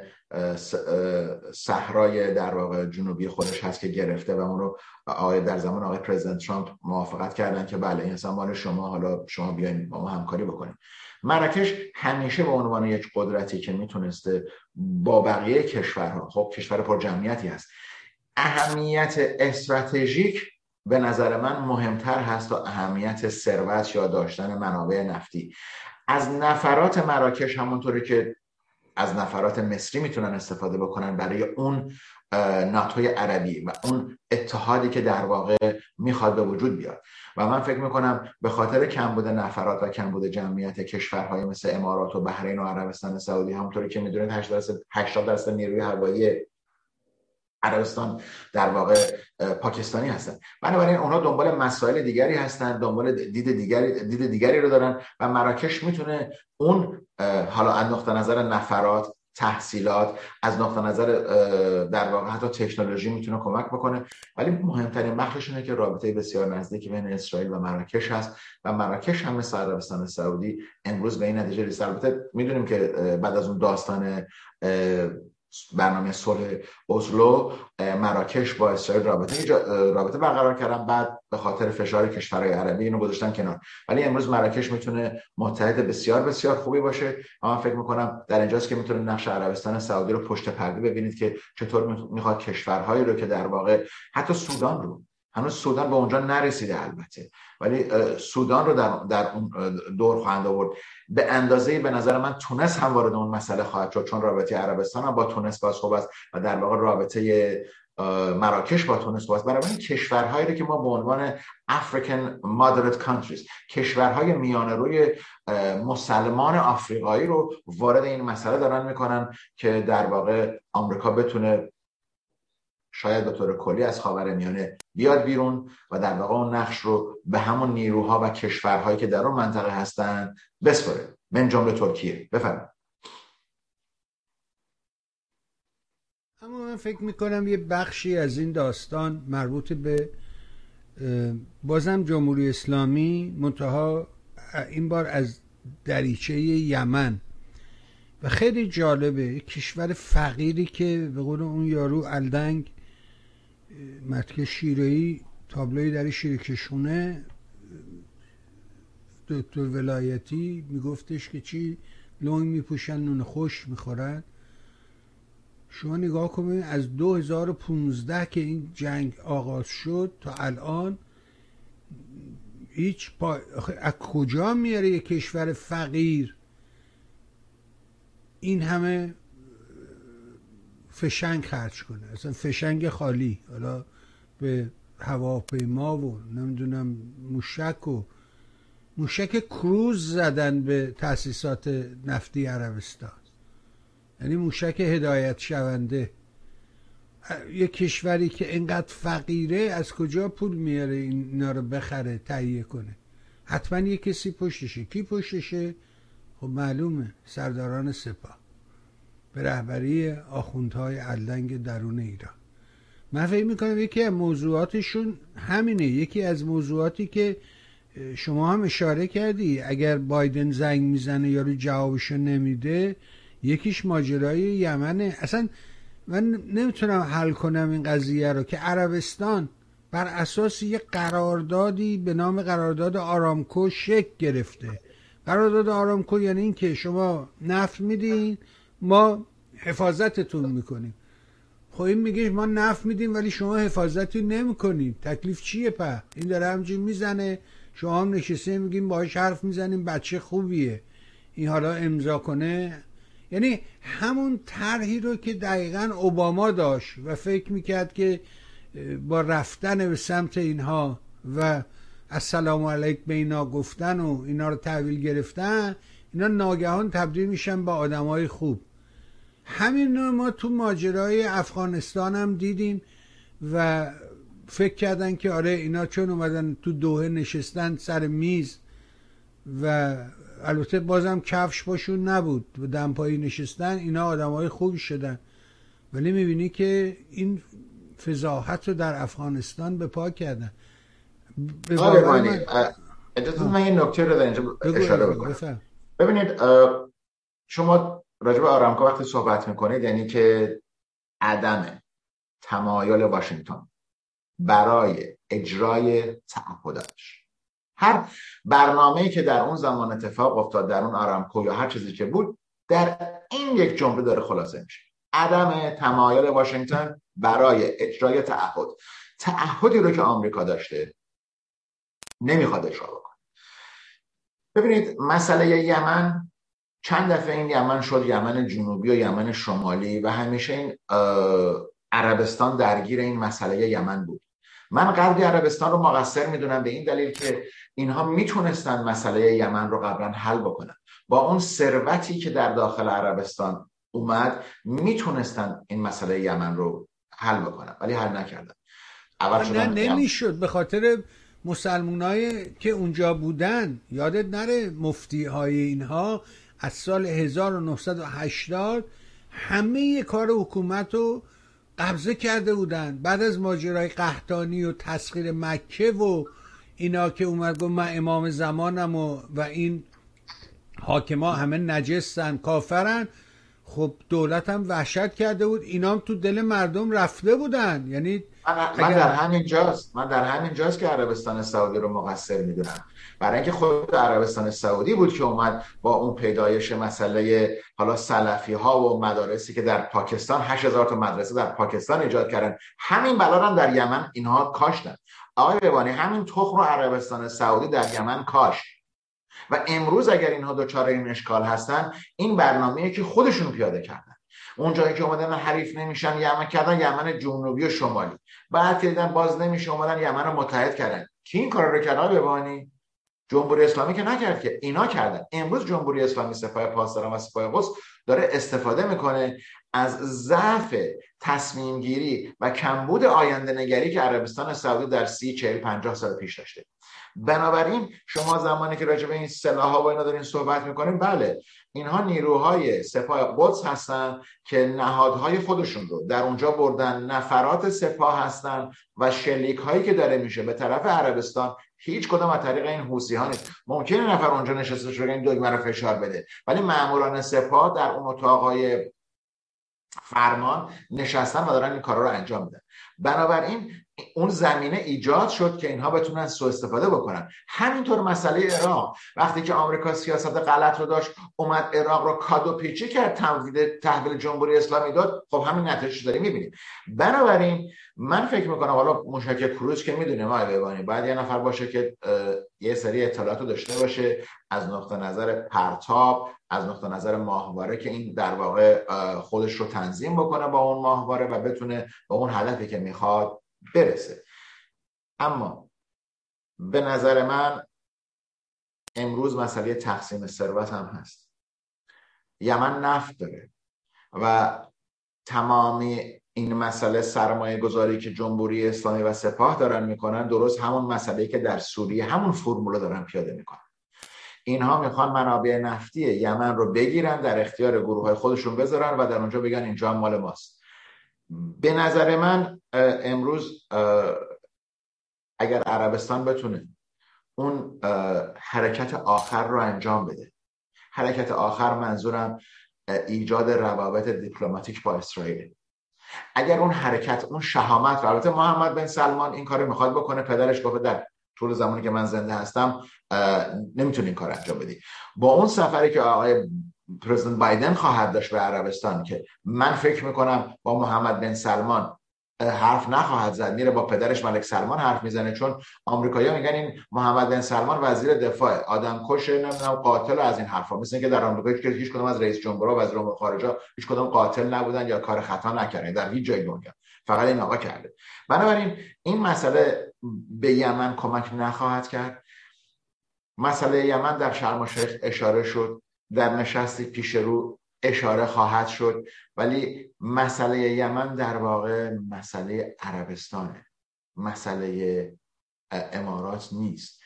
صحرای در واقع جنوبی خودش هست که گرفته و اون رو آقای در زمان آقای پرزیدنت ترامپ موافقت کردن که بله این اصلا مال شما حالا شما بیاین با ما همکاری بکنیم. مراکش همیشه به عنوان یک قدرتی که می‌تونسته با بقیه کشورها خب کشور پر جمعیتی هست. اهمیت استراتژیک به نظر من مهمتر هست تا اهمیت ثروت یا داشتن منابع نفتی. از نفرات مراکش همونطوری که از نفرات مصری می‌تونن استفاده بکنن برای اون ناتوی عربی و اون اتحادی که در واقع می‌خواد به وجود بیاد. و من فکر می‌کنم به خاطر کمبود نفرات و کمبود جمعیت کشورهای مثل امارات و بحرین و عربستان سعودی همونطوری که می‌دونید 80 درصد نیروی هوایی عربستان در واقع پاکستانی هستن. بنابراین اونها دنبال مسائل دیگری هستن دنبال دید دیگری دید دیگری رو دارن و مراکش می‌تونه اون حالا از نظر نفرات تحصیلات از نقطه نظر در واقع حتی تکنولوژی می‌تونه کمک بکنه. ولی مهمترین بخشش اینه که رابطه بسیار نزدیک بین اسرائیل و مراکش هست و مراکش هم مثل عربستان سعودی امروز به این نتیجه رسید. البته می‌دونیم که بعد از اون داستان برنامه صلح اسلو مراکش با اسرائیل رابطه رابطه برقرار کردن بعد به خاطر فشار کشورهای عربی اینو گذاشتن کنار. ولی امروز مراکش می‌تونه متحد بسیار بسیار خوبی باشه. اما فکر می‌کنم در اینجاست که می‌تونه نقش عربستان سعودی رو پشت پرده ببینید که چطور می‌خواد کشورهایی رو که در واقع حتی سودان رو هنوز سودان به اونجا نرسیده البته. ولی سودان رو در, در اون دور خواهند آورد. به اندازه به نظر من تونس هم وارد اون مسئله خواهد شد چون رابطه عربستان هم با تونس باز خوب است و در واقع رابطه مراکش با تونس باز برای این کشورهایی رو که ما به عنوان African Moderate Countries کشورهای میانه روی مسلمان آفریقایی رو وارد این مسئله دارن می‌کنن که در واقع آمریکا بتونه شاید به طور کلی از میانه بیاد بیرون و در واقع اون نقش رو به همون نیروها و کشورهایی که در اون منطقه هستن بسپره. من جمله ترکیه. بفرمایید. اما من فکر می‌کنم یه بخشی از این داستان مربوط به بازم جمهوری اسلامی منتها این بار از دریچه یمن. و خیلی جالبه کشور فقیری که به قول اون یارو الدنگ متک شیرهی تابلوی در شیرکشونه دکتر ولایتی میگفتش که چی؟ لونگ میپوشن نون خوش می‌خورن. شما نگاه کنید از 2015 که این جنگ آغاز شد تا الان هیچ پا... از کجا میاره یک کشور فقیر؟ این همه فشنگ خرج کنه. اصلا فشنگ خالی. حالا به هواپیما و نمی‌دونم موشک و موشک کروز زدن به تاسیسات نفتی عربستان. یعنی موشک هدایت شونده. یه کشوری که انقدر فقیره از کجا پول میاره اینا رو بخره تهیه کنه؟ حتما یه کسی پشتشه. کی پشتشه؟ خب معلومه. سرداران سپاه. به رهبری آخوندهای علنگ درون ایران. من فکر می‌کنم یکی از موضوعاتشون همینه. یکی از موضوعاتی که شما هم اشاره کردی اگر بایدن زنگ می‌زنه یا رو جوابشو نمیده یکیش ماجرای یمنه. اصلا من نمی‌تونم حل کنم این قضیه رو که عربستان بر اساس یک قراردادی به نام قرارداد آرامکو شک گرفته. قرارداد آرامکو یعنی اینکه شما نفت میدین ما حفاظتتون می‌کنیم. خب این میگه ما نفت میدیم ولی شما حفاظتی نمی‌کنید. تکلیف چیه په این داره همجوری می‌زنه. شما هم نشسته میگیم باهاش حرف می‌زنیم بچه خوبیه. این حالا امضا کنه. یعنی همون طرحی رو که دقیقا اوباما داشت و فکر می‌کرد که با رفتن به سمت اینها و السلام علیک به اینا گفتن و اینا رو تحویل گرفتن اینا ناگهان تبدیل میشن با آدمای خوب. همین ما تو ماجرای افغانستان هم دیدیم و فکر کردن که آره اینا چون اومدن تو دوه نشستن سر میز و البته بازم کفش باشون نبود و دمپایی نشستن اینا آدم های خوبی شدن. ولی می‌بینی که این فضاحت رو در افغانستان به پا کردن. به آره اجازه من این نکته رو در اینجا اشاره بکنم. ببینید شما راجب آرامکو وقتی صحبت می‌کنید یعنی که عدم تمایل واشنگتن برای اجرای تعهداتش هر برنامه‌ای که در اون زمان اتفاق افتاد در اون آرامکو یا هر چیزی که بود در این یک جمله داره خلاصه میشه. عدم تمایل واشنگتن برای اجرای تعهد. تعهدی رو که آمریکا داشته نمی‌خواد اجرا بکنه. ببینید مسئله یمن چند دفعه این یمن شد یمن جنوبی و یمن شمالی و همیشه این عربستان درگیر این مسئله یمن بود. من غربی عربستان رو مقصر می‌دونم به این دلیل که اینها می‌تونستن مسئله یمن رو قبلا حل بکنن. با اون ثروتی که در داخل عربستان اومد می‌تونستن این مسئله یمن رو حل بکنن ولی حل نکردن. اول نه نمی‌شد. به خاطر مسلمونایی که اونجا بودن یادت نره مفتی های اینها از سال 1980 همه کار حکومت رو قبضه کرده بودن. بعد از ماجرای قحطانی و تسخیر مکه و اینا که اومد گفت من امام زمانم و, و این حاکما همه نجستن کافرن. خب دولت هم وحشت کرده بود. اینا هم تو دل مردم رفته بودن. یعنی من, در همین جاست. من در همین جاست که عربستان سعودی رو مقصر می‌دونم. برای اینکه خود عربستان سعودی بود که اومد با اون پیدایش مسئله حالا سلفی ها و مدارسی که در پاکستان 8000 تا مدرسه در پاکستان ایجاد کردن. همین بلا هم در یمن اینها کاشتن. آقای روانی همین تخم رو عربستان سعودی در یمن کاش و امروز اگر اینها دچار این اشکال هستن این برنامه‌ای که خودشون پیاده کردن. اونجایی که اومدن حریف نمیشن یمن کردن یمن جنوبی و شمالی. بعد که دیدن باز نمیشه اومدن یمن رو متحد کردن. کی این کار رو کرد ببانی جمهوری اسلامی که نکرد که اینا کردن. امروز جمهوری اسلامی سپاه پاسداران و سپاه قدس داره استفاده می‌کنه از ضعف تصمیم گیری و کمبود آینده نگری که عربستان سعودی در سی چهل پنجاه سال پیش داشته. بنابراین شما زمانی که راجع به این سلاح ها و اینا دارین صحبت می‌کنیم بله. اینها نیروهای سپاه قدس هستن که نهادهای خودشون رو در اونجا بردن. نفرات سپاه هستن و شلیک هایی که داره میشه به طرف عربستان هیچ کدام از طریق این حوسی ها نیست. ممکنه نفر اونجا نشسته شده این دگمه رو فشار بده. ولی ماموران سپاه در اون اتاقای فرمان نشستن و دارن این کارا رو انجام میدن. بنابراین اون زمینه ایجاد شد که اینها بتونن سوء استفاده بکنن. همینطور مسئله عراق. وقتی که آمریکا سیاست غلط رو داشت اومد عراق رو کادو پیچی کرد تحویل تحویل جمهوری اسلامی داد. خب همین نتیجه داریم می‌بینیم. بنابراین من فکر می‌کنم حالا مشکل کروز که می‌دونیم ما ببانی باید یه نفر باشه که یه سری اطلاعات داشته باشه. از نقطه نظر پرتاب از نقطه نظر ماهواره که این در واقع خودش رو تنظیم بکنه با اون ماهواره و بتونه به اون هدفی که می‌خواد برسه. اما به نظر من امروز مسئله تقسیم ثروت هم هست. یمن نفت داره و تمامی این مسئله سرمایه گذاری که جمهوری اسلامی و سپاه دارن می‌کنن درست همون مسئله که در سوریه همون فرمولا دارن پیاده می‌کنن. اینها می‌خوان منابع نفتی یمن رو بگیرن در اختیار گروه های خودشون بذارن و در اونجا بگن اینجا مال ماست. به نظر من امروز اگر عربستان بتونه اون حرکت آخر رو انجام بده. حرکت آخر منظورم ایجاد روابط دیپلماتیک با اسرائیل. اگر اون حرکت اون شهامت البته محمد بن سلمان این کار می‌خواد بکنه پدرش گفت در طول زمانی که من زنده هستم نمی‌تونی این کار انجام بدی. با اون سفری که آقای پرزیدنت بایدن خواهد داشت به عربستان که من فکر می‌کنم با محمد بن سلمان حرف نخواهد زد. میره با پدرش ملک سلمان حرف می‌زنه چون آمریکایی‌ها میگن این محمد بن سلمان وزیر دفاع آدم کش نمی‌دونم قاتل از این حرفا. مثل که در آمریکا که هیچ کدوم از رئیس جمهورها وزیر امور خارجه هیچ کدوم قاتل نبودن یا کار خطا نکردن. در هیچ جای دنیا. فقط این آقا کرده. بنابراین این مسئله به یمن کمک نخواهد کرد. مسئله یمن در شرم اشاره شد. در نشستی پیش رو اشاره خواهد شد ولی مسئله یمن در واقع مسئله عربستانه. مسئله امارات نیست.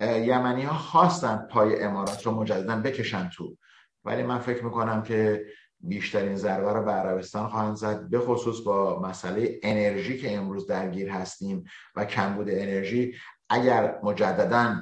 یمنی ها خواستن پای امارات رو مجددا بکشن تو ولی من فکر می‌کنم که بیشترین ضربه رو به عربستان خواهند زد به خصوص با مسئله انرژی که امروز درگیر هستیم و کمبود انرژی. اگر مجددا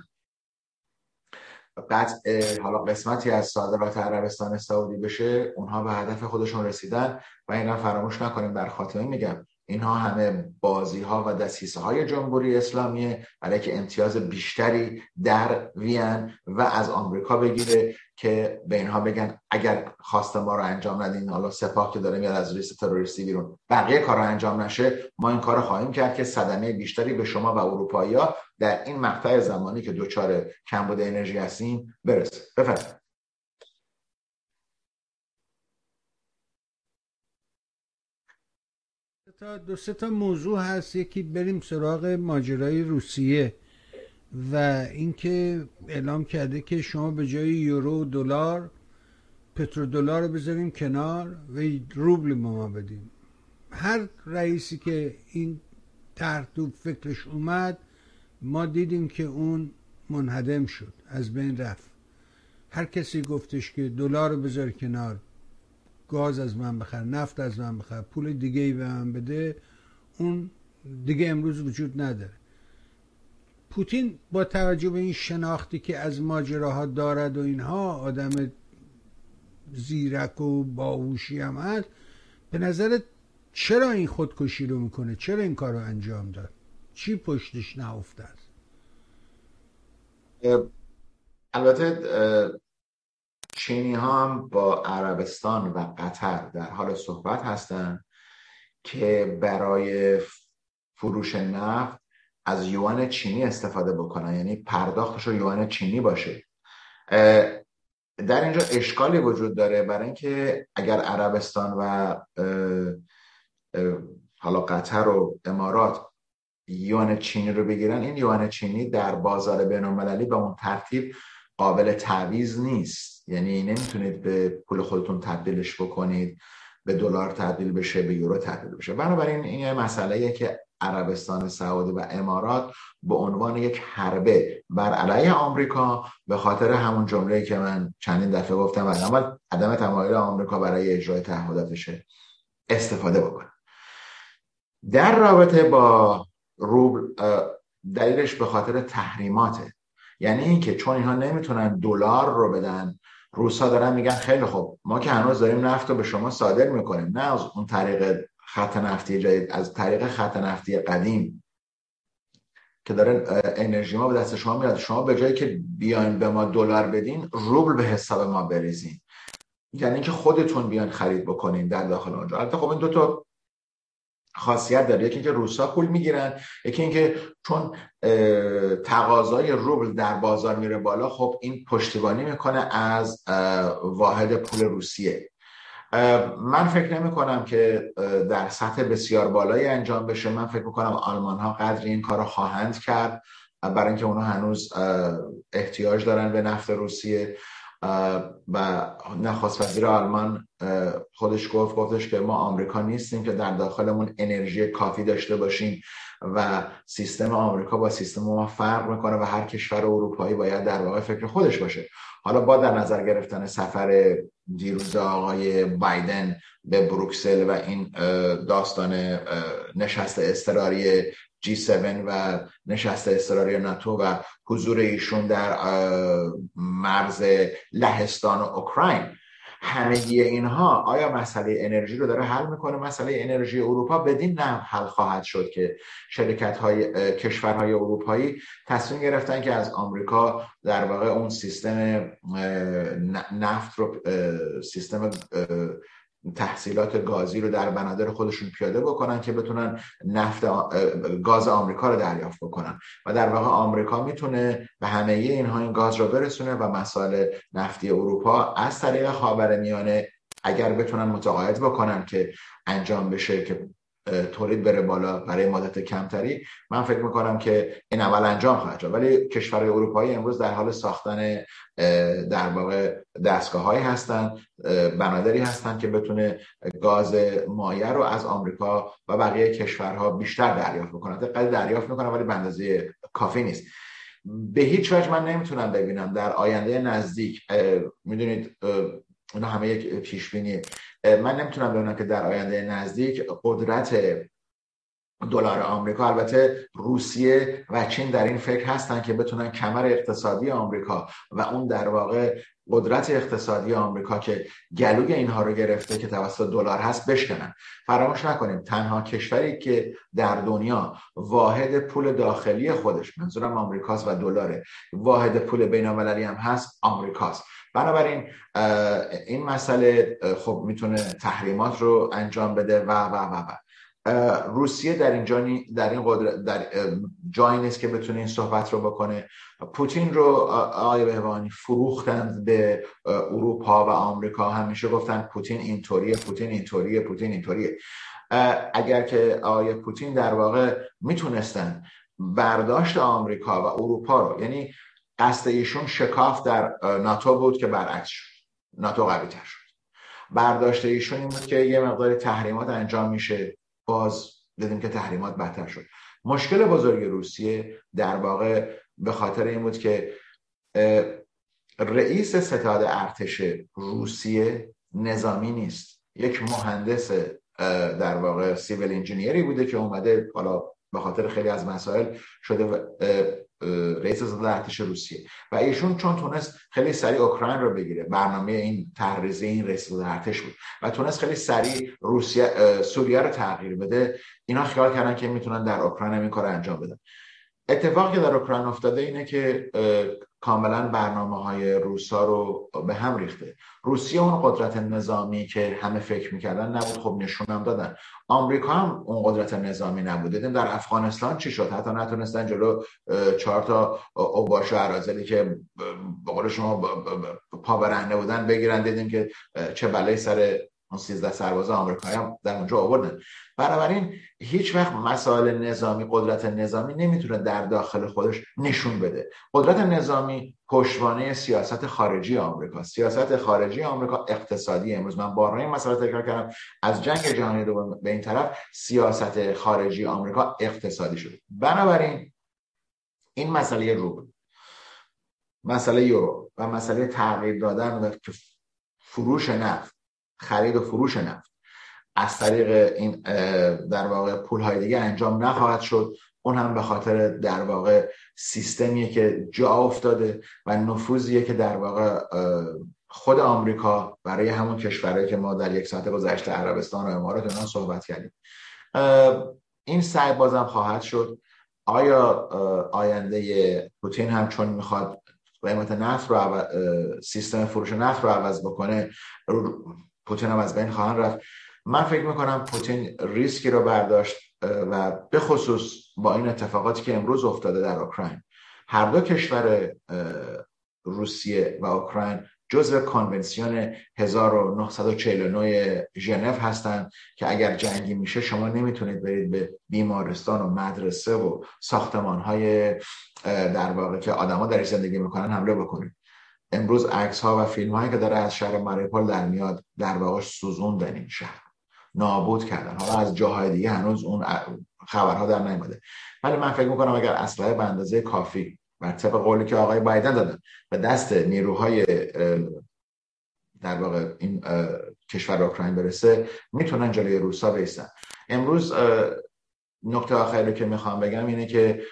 قطع حالا قسمتی از صادرات عربستان سعودی بشه اونها به هدف خودشون رسیدن و اینا فراموش نکنیم. در خاتمه میگم اینها همه بازی ها و دستیسه های جمهوری اسلامیه برای که امتیاز بیشتری در وین و از آمریکا بگیره که به اینها بگن اگر خواست ما رو انجام ندین حالا سپاه که داره میاد از لیست تروریستی بیرون. بقیه کار رو انجام نشه. ما این کار رو خواهیم کرد که صدمه بیشتری به شما و اروپایی در این مقطع زمانی که دوچار کمبود انرژی هستیم برسه. بفرمایید. تا دو سه تا موضوع هست. یکی بریم سراغ ماجرای روسیه و اینکه اعلام کرده که شما به جای یورو و دلار پترودلار رو بذاریم کنار و روبل به ما بدیم. هر رئیسی که این تو فکرش اومد ما دیدیم که اون منهدم شد از بین رفت. هر کسی گفتش که دلار رو بذار کنار گاز از من بخر نفت از من بخر پول دیگه ای به من بده اون دیگه امروز وجود نداره. پوتین با توجه به این شناختی که از ماجراها دارد و اینها آدم زیرک و باهوشی هم هست به نظر چرا این خودکشی رو می‌کنه؟ چرا این کار رو انجام داد؟ چی پشتش نهفته است؟ البته چینی ها هم با عربستان و قطر در حال صحبت هستند که برای فروش نفت از یوان چینی استفاده بکنن. یعنی پرداختش رو یوان چینی باشه. در اینجا اشکالی وجود داره برای اینکه اگر عربستان و حالا قطر و امارات یوان چینی رو بگیرن این یوان چینی در بازار بین المللی به اون ترتیب قابل تعویض نیست. یعنی نمی‌تونید به پول خودتون تبدیلش بکنید به دلار تبدیل بشه به یورو تبدیل بشه. بنابراین این یه مسئله که عربستان سعودی و امارات به عنوان یک حربه بر علیه آمریکا به خاطر همون جمله که من چندین دفعه گفتم و اول عدم تمایل آمریکا برای اجرای تعهداتشه استفاده بکنه. در رابطه با روبل دلیلش به خاطر تحریماته. یعنی اینکه چون اینها نمی‌تونن دلار رو بدن روسا دارن میگن خیلی خوب. ما که هنوز داریم نفت رو به شما صادر می‌کنیم. نه از اون طریق خط نفتی جدید از طریق خط نفتی قدیم که داره انرژی ما به دست شما میاد. شما به جایی که بیاین به ما دلار بدین روبل به حساب ما بریزین. یعنی اینکه خودتون بیان خرید بکنین در داخل اونجا. البته خب این دو تا خاصیت داره. یکی اینکه روسا پول می‌گیرن یکی اینکه چون تقاضای روبل در بازار میره بالا خب این پشتیبانی می‌کنه از واحد پول روسیه. من فکر نمی کنم که در سطح بسیار بالایی انجام بشه. من فکر می‌کنم آلمان ها قدر این کار خواهند کرد برای اینکه اونها هنوز احتیاج دارن به نفت روسیه. و نخواست وزیر آلمان خودش گفت گفتش که ما آمریکا نیستیم که در داخلمون انرژی کافی داشته باشیم و سیستم آمریکا با سیستم ما فرق می‌کنه و هر کشور اروپایی باید در واقع فکر خودش باشه. حالا با در نظر گرفتن سفر دیروز آقای بایدن به بروکسل و این داستان نشست استراری G7 و نشست اضطراری ناتو و حضور ایشون در مرز لهستان و اوکراین. همگی اینها آیا مسئله انرژی رو داره حل می‌کنه؟ مسئله انرژی اروپا بدین نه حل خواهد شد که شرکت های کشورهای اروپایی تصمیم گرفتن که از آمریکا در واقع اون سیستم نفت رو سیستم تحصیلات گازی رو در بنادر خودشون پیاده بکنن که بتونن نفت گاز آمریکا رو دریافت بکنن. و در واقع آمریکا می‌تونه به همه اینها این گاز رو برسونه و مسائل نفتی اروپا از طریق خاورمیانه اگر بتونن متقاعد بکنن که انجام بشه که تولید بره بالا برای مدت کمتری من فکر می‌کنم که این اول انجام خواهد شد. ولی کشورهای اروپایی امروز در حال ساختن در واقع دستگاه هایی هستن بنادری هستن که بتونه گاز مایع رو از آمریکا و بقیه کشورها بیشتر دریافت بکنن دقیق دریافت می‌کنن ولی به اندازه کافی نیست. به هیچ وجه من نمی‌تونم ببینم در آینده نزدیک می‌دونید اینا همه یک پیش بینیه من نمی‌تونم ببینم که در آینده نزدیک قدرت دلار آمریکا البته روسیه و چین در این فکر هستن که بتونن کمر اقتصادی آمریکا و اون در واقع قدرت اقتصادی آمریکا که گلوی اینها رو گرفته که توسط دلار هست بشکنن. فراموش نکنیم تنها کشوری که در دنیا واحد پول داخلی خودش منظورم آمریکاست و دلاره واحد پول بین هم هست آمریکاست. بنابراین این مسئله خب می‌تونه تحریمات رو انجام بده و و و و. روسیه در این جانی در این قدرت در جایی نیست که بتونه این صحبت رو بکنه. پوتین رو آقای بهبانی فروختند به اروپا و آمریکا. همیشه گفتن پوتین اینطوریه پوتین اینطوریه پوتین اینطوریه اگر که آقای پوتین در واقع می‌تونستن برداشت آمریکا و اروپا رو یعنی قصد ایشون شکاف در ناتو بود که برعکس شد. ناتو قوی تر شد. برداشت ایشون این بود که یه مقدار تحریمات انجام میشه. باز دیدیم که تحریمات بدتر شد. مشکل بزرگ روسیه در واقع به خاطر این بود که رئیس ستاد ارتش روسیه نظامی نیست. یک مهندس در واقع سیویل انجینیری بوده که اومده حالا به خاطر خیلی از مسائل شده رئیس ستاد ارتش روسیه. و ایشون چون تونست خیلی سریع اوکراین رو بگیره برنامه این تحریزه این رئیس ستاد ارتش بود و تونست خیلی سریع روسیه سوریه رو تغییر بده اینا خیال کردن که می‌تونن در اوکراین این کار انجام بدن. اتفاقی که در اوکراین افتاده اینه که کاملا برنامه های روسا رو به هم ریخته. روسیه اون قدرت نظامی که همه فکر می‌کردن نبود. خب نشونم دادن. آمریکا هم اون قدرت نظامی نبود. دیدیم در افغانستان چی شد؟ حتی نتونستن جلو چهار تا اوباش و عرازلی که به قول شما پا برنده بودن بگیرن. دیدیم که چه بلایی سر اون 13 سرباز آمریکایی هم در اونجا آوردن. بنابراین هیچ وقت مسائل نظامی قدرت نظامی نمی‌تونه در داخل خودش نشون بده. قدرت نظامی پشتوانه سیاست خارجی آمریکا سیاست خارجی آمریکا اقتصادی امروز. من بارها این مسئله تکرار کردم. از جنگ جهانی دوم به این طرف سیاست خارجی آمریکا اقتصادی شده. بنابراین این مسئله روبل مسئله یورو و مسئله تغییر دادن و فروش نفت خرید و فروش نفت. از طریق این در واقع پول های دیگه انجام نخواهد شد. اون هم به خاطر در واقع سیستمیه که جا افتاده و نفوذیه که در واقع خود آمریکا برای همون کشورهایی که ما در یک ساعت گذشته عربستان و امارات اینا صحبت کردیم. این سعی بازم خواهد شد. آیا آینده پوتین هم چون می‌خواد قیمت نفت رو سیستم فروش نفت رو عوض بکنه پوتین هم از بین خواهند رفت. من فکر می‌کنم پوتین ریسکی رو برداشت و به خصوص با این اتفاقاتی که امروز افتاده در اوکراین. هر دو کشور روسیه و اوکراین جزء کنونسیون 1949 ژنو هستند که اگر جنگی میشه شما نمی‌تونید برید به بیمارستان و مدرسه و ساختمان های در واقع که آدما در زندگی می‌کنن حمله بکنید. امروز عکس ها و فیلم هایی که داره از شهر ماریپول در میاد در واقع سوزوندن این شهر. نابود کردن. حالا از جاهای دیگه هنوز اون خبرها در نیامده. ولی من فکر می‌کنم اگر اسلحه به اندازه کافی بر طبق قولی که آقای بایدن دادن به دست نیروهای در واقع این کشور اوکراین برسه می‌تونن جلوی روسا بیستن. امروز نکته آخری که می‌خوام بگم اینه که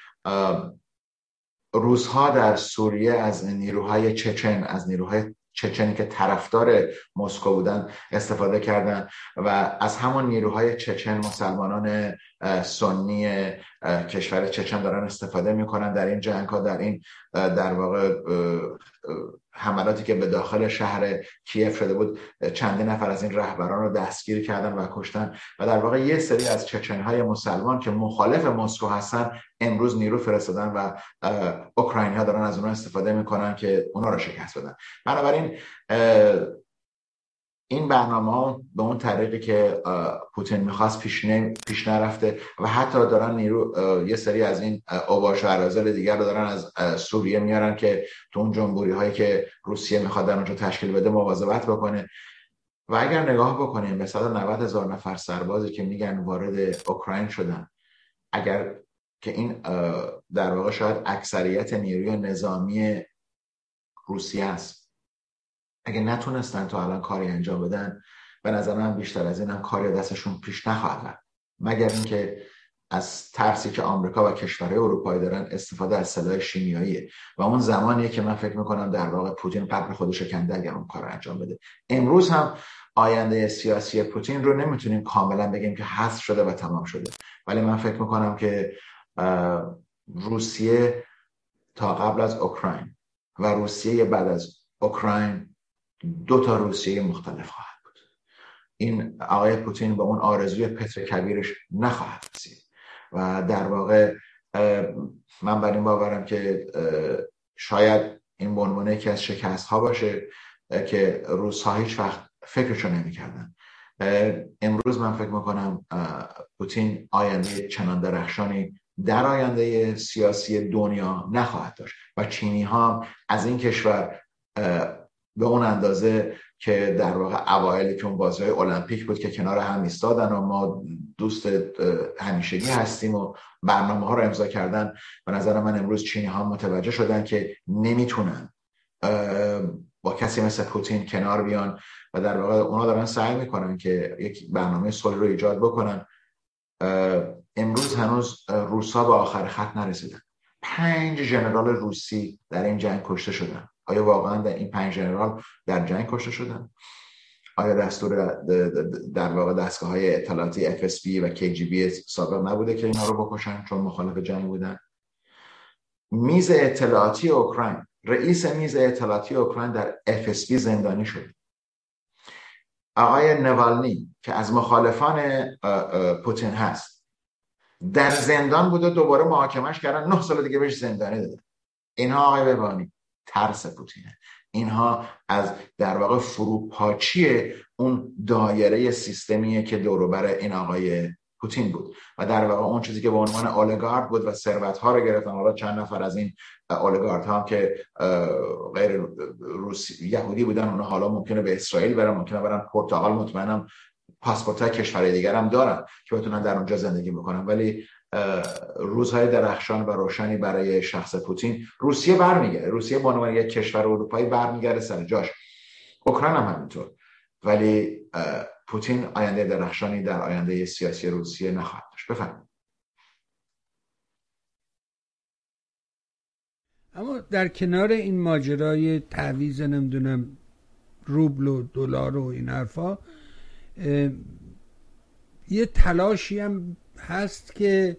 روزها در سوریه از نیروهای چچن از نیروهای چچنی که طرفدار مسکو بودن استفاده کردن و از همون نیروهای چچن مسلمانان سنی کشور چچن دارن استفاده می‌کنن در این جنگ ها در این در واقع حملاتی که به داخل شهر کیف شده بود چندین نفر از این رهبران رو دستگیر کردن و کشتن. و در واقع یه سری از چچن های مسلمان که مخالف مسکو هستن امروز نیرو فرستادن و اوکراینی ها دارن از اونها استفاده می‌کنن که اونا رو شکست بدن. بنابراین این برنامه ها به اون طریقی که پوتین می‌خواست پیش, پیش نرفته و حتی دارن نیرو یه سری از این اوباش و عرازل دیگر رو دارن از سوریه میارن که تو اون جنبوری هایی که روسیه می‌خواد در اونجا تشکیل بده مواظبت بکنه. و اگر نگاه بکنیم به 190 هزار نفر سربازی که میگن وارد اوکراین شدن اگر که این در واقع شاید اکثریت نیروی نظامی روسیه است اگه نتونستن تا الان کاری انجام بدن به نظر من بیشتر از این هم کاری دستشون پیش نخواهد رفت. مگر اینکه از ترسی که آمریکا و کشورهای اروپایی دارن استفاده از سلاح شیمیاییه. و اون زمانیه که من فکر می‌کنم در واقع پوتین قبل خودش کنده اگر اون کار انجام بده. امروز هم آینده سیاسی پوتین رو نمی‌تونیم کاملا بگیم که حذف شده و تمام شده. ولی من فکر می‌کنم که روسیه تا قبل از اوکراین و روسیه بعد از اوکراین دو تا روسیه مختلف خواهد بود. این آقای پوتین به اون آرزوی پتر کبیرش نخواهد رسید. و در واقع من بر این باورم که شاید این به عنوان یکی از شکست ها باشه که روس ها هیچ وقت فکرشو نمی‌کردن. امروز من فکر می‌کنم پوتین آینده چنان درخشانی در آینده سیاسی دنیا نخواهد داشت. و چینی ها از این کشور به اون اندازه که در واقع اوایلی که اون بازی های المپیک بود که کنار هم ایستادن و ما دوست همیشگی هستیم و برنامه ها رو امضا کردن به نظر من امروز چینی ها متوجه شدن که نمی‌تونن با کسی مثل پوتین کنار بیان و در واقع اونا دارن سعی می‌کنن که یک برنامه صلح رو ایجاد بکنن. امروز هنوز روسا به آخر خط نرسیدن. پنج ژنرال روسی در این جنگ کشته شدن. آیا واقعا در این پنج جنرال در جنگ کشته شدن؟ آیا دستور در واقع دستگاه های اطلاعاتی FSB و KGB سابق نبوده که اینا رو بکشن چون مخالف جنگ بودن؟ میز اطلاعاتی اوکراین رئیس میز اطلاعاتی اوکراین در FSB زندانی شد. آقای نوالنی که از مخالفان پوتین هست در زندان بوده دوباره محاکمش کردن نه سال دیگه بهش زندانی داده اینها آقای ببانی ترس پوتینه. اینها از در واقع فروپاچی اون دایره سیستمیه که دوروبر این آقای پوتین بود. و در واقع اون چیزی که به عنوان اولگارد بود و ثروت ها رو گرفتن. حالا چند نفر از این اولگارد ها که غیر روسی یهودی بودن اونها حالا ممکنه به اسرائیل برن ممکنه برن پرتغال مطمئنم پاسپورت های کشور دیگر هم دارن که بتونن در اونجا زندگی بکنن. ولی روزهای درخشان و روشنی برای شخص پوتین. روسیه برمیگرده. روسیه به عنوان یک کشور اروپایی برمیگرده سر جاش. اوکراین هم همینطور. ولی پوتین آینده درخشانی در آینده سیاسی روسیه نخواهد داشت. بفرمایید. اما در کنار این ماجرای تعویز نمی‌دونم روبل و دلار و این حرفا یه تلاشی هم هست که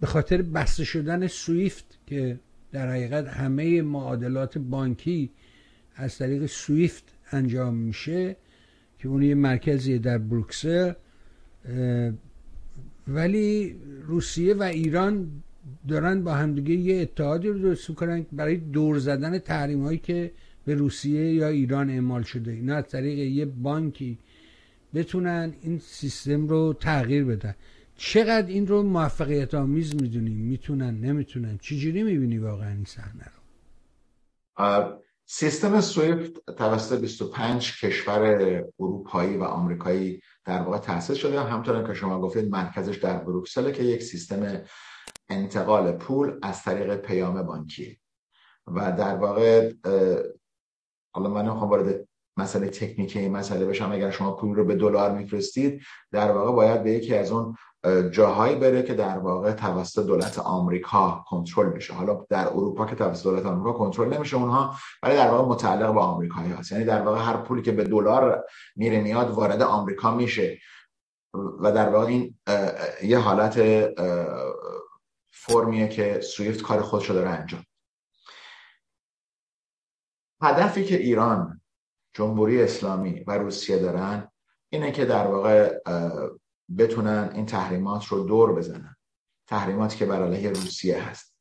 به خاطر بسته شدن سویفت که در حقیقت همه معادلات بانکی از طریق سویفت انجام میشه که اون یه مرکزیه در بروکسل ولی روسیه و ایران دارن با همدیگه یه اتحادی رو درست می‌کنن برای دور زدن تحریم هایی که به روسیه یا ایران اعمال شده. اینا از طریق یه بانکی بتونن این سیستم رو تغییر بدن. چقدر این رو موفقیت آمیز می‌دونیم می‌تونن نمی‌تونن. چجوری می‌بینی واقعا این صحنه رو؟ سیستم سویفت توسط 25 کشور اروپایی و آمریکایی در واقع تأسیس شده. همطور که شما گفتید مرکزش در بروکسل که یک سیستم انتقال پول از طریق پیام بانکی. و در واقع حالا من نمی‌خوام وارد مسئله تکنیکی مسئله بشم. اگر شما پول رو به دلار میفرستید در واقع باید به یکی از اون جاهایی بره که در واقع توسط دولت آمریکا کنترل بشه. حالا در اروپا که توسط دولت آمریکا کنترل نمیشه اونها ولی در واقع متعلق به آمریکایی هست. یعنی در واقع هر پولی که به دلار میره میاد وارد آمریکا میشه. و در واقع این یه حالت فرمیه که سویفت کار خودش داره انجام. هدفی که ایران جمهوری اسلامی و روسیه دارن اینه که در واقع بتونن این تحریمات رو دور بزنن. تحریماتی که بر علیه روسیه هست.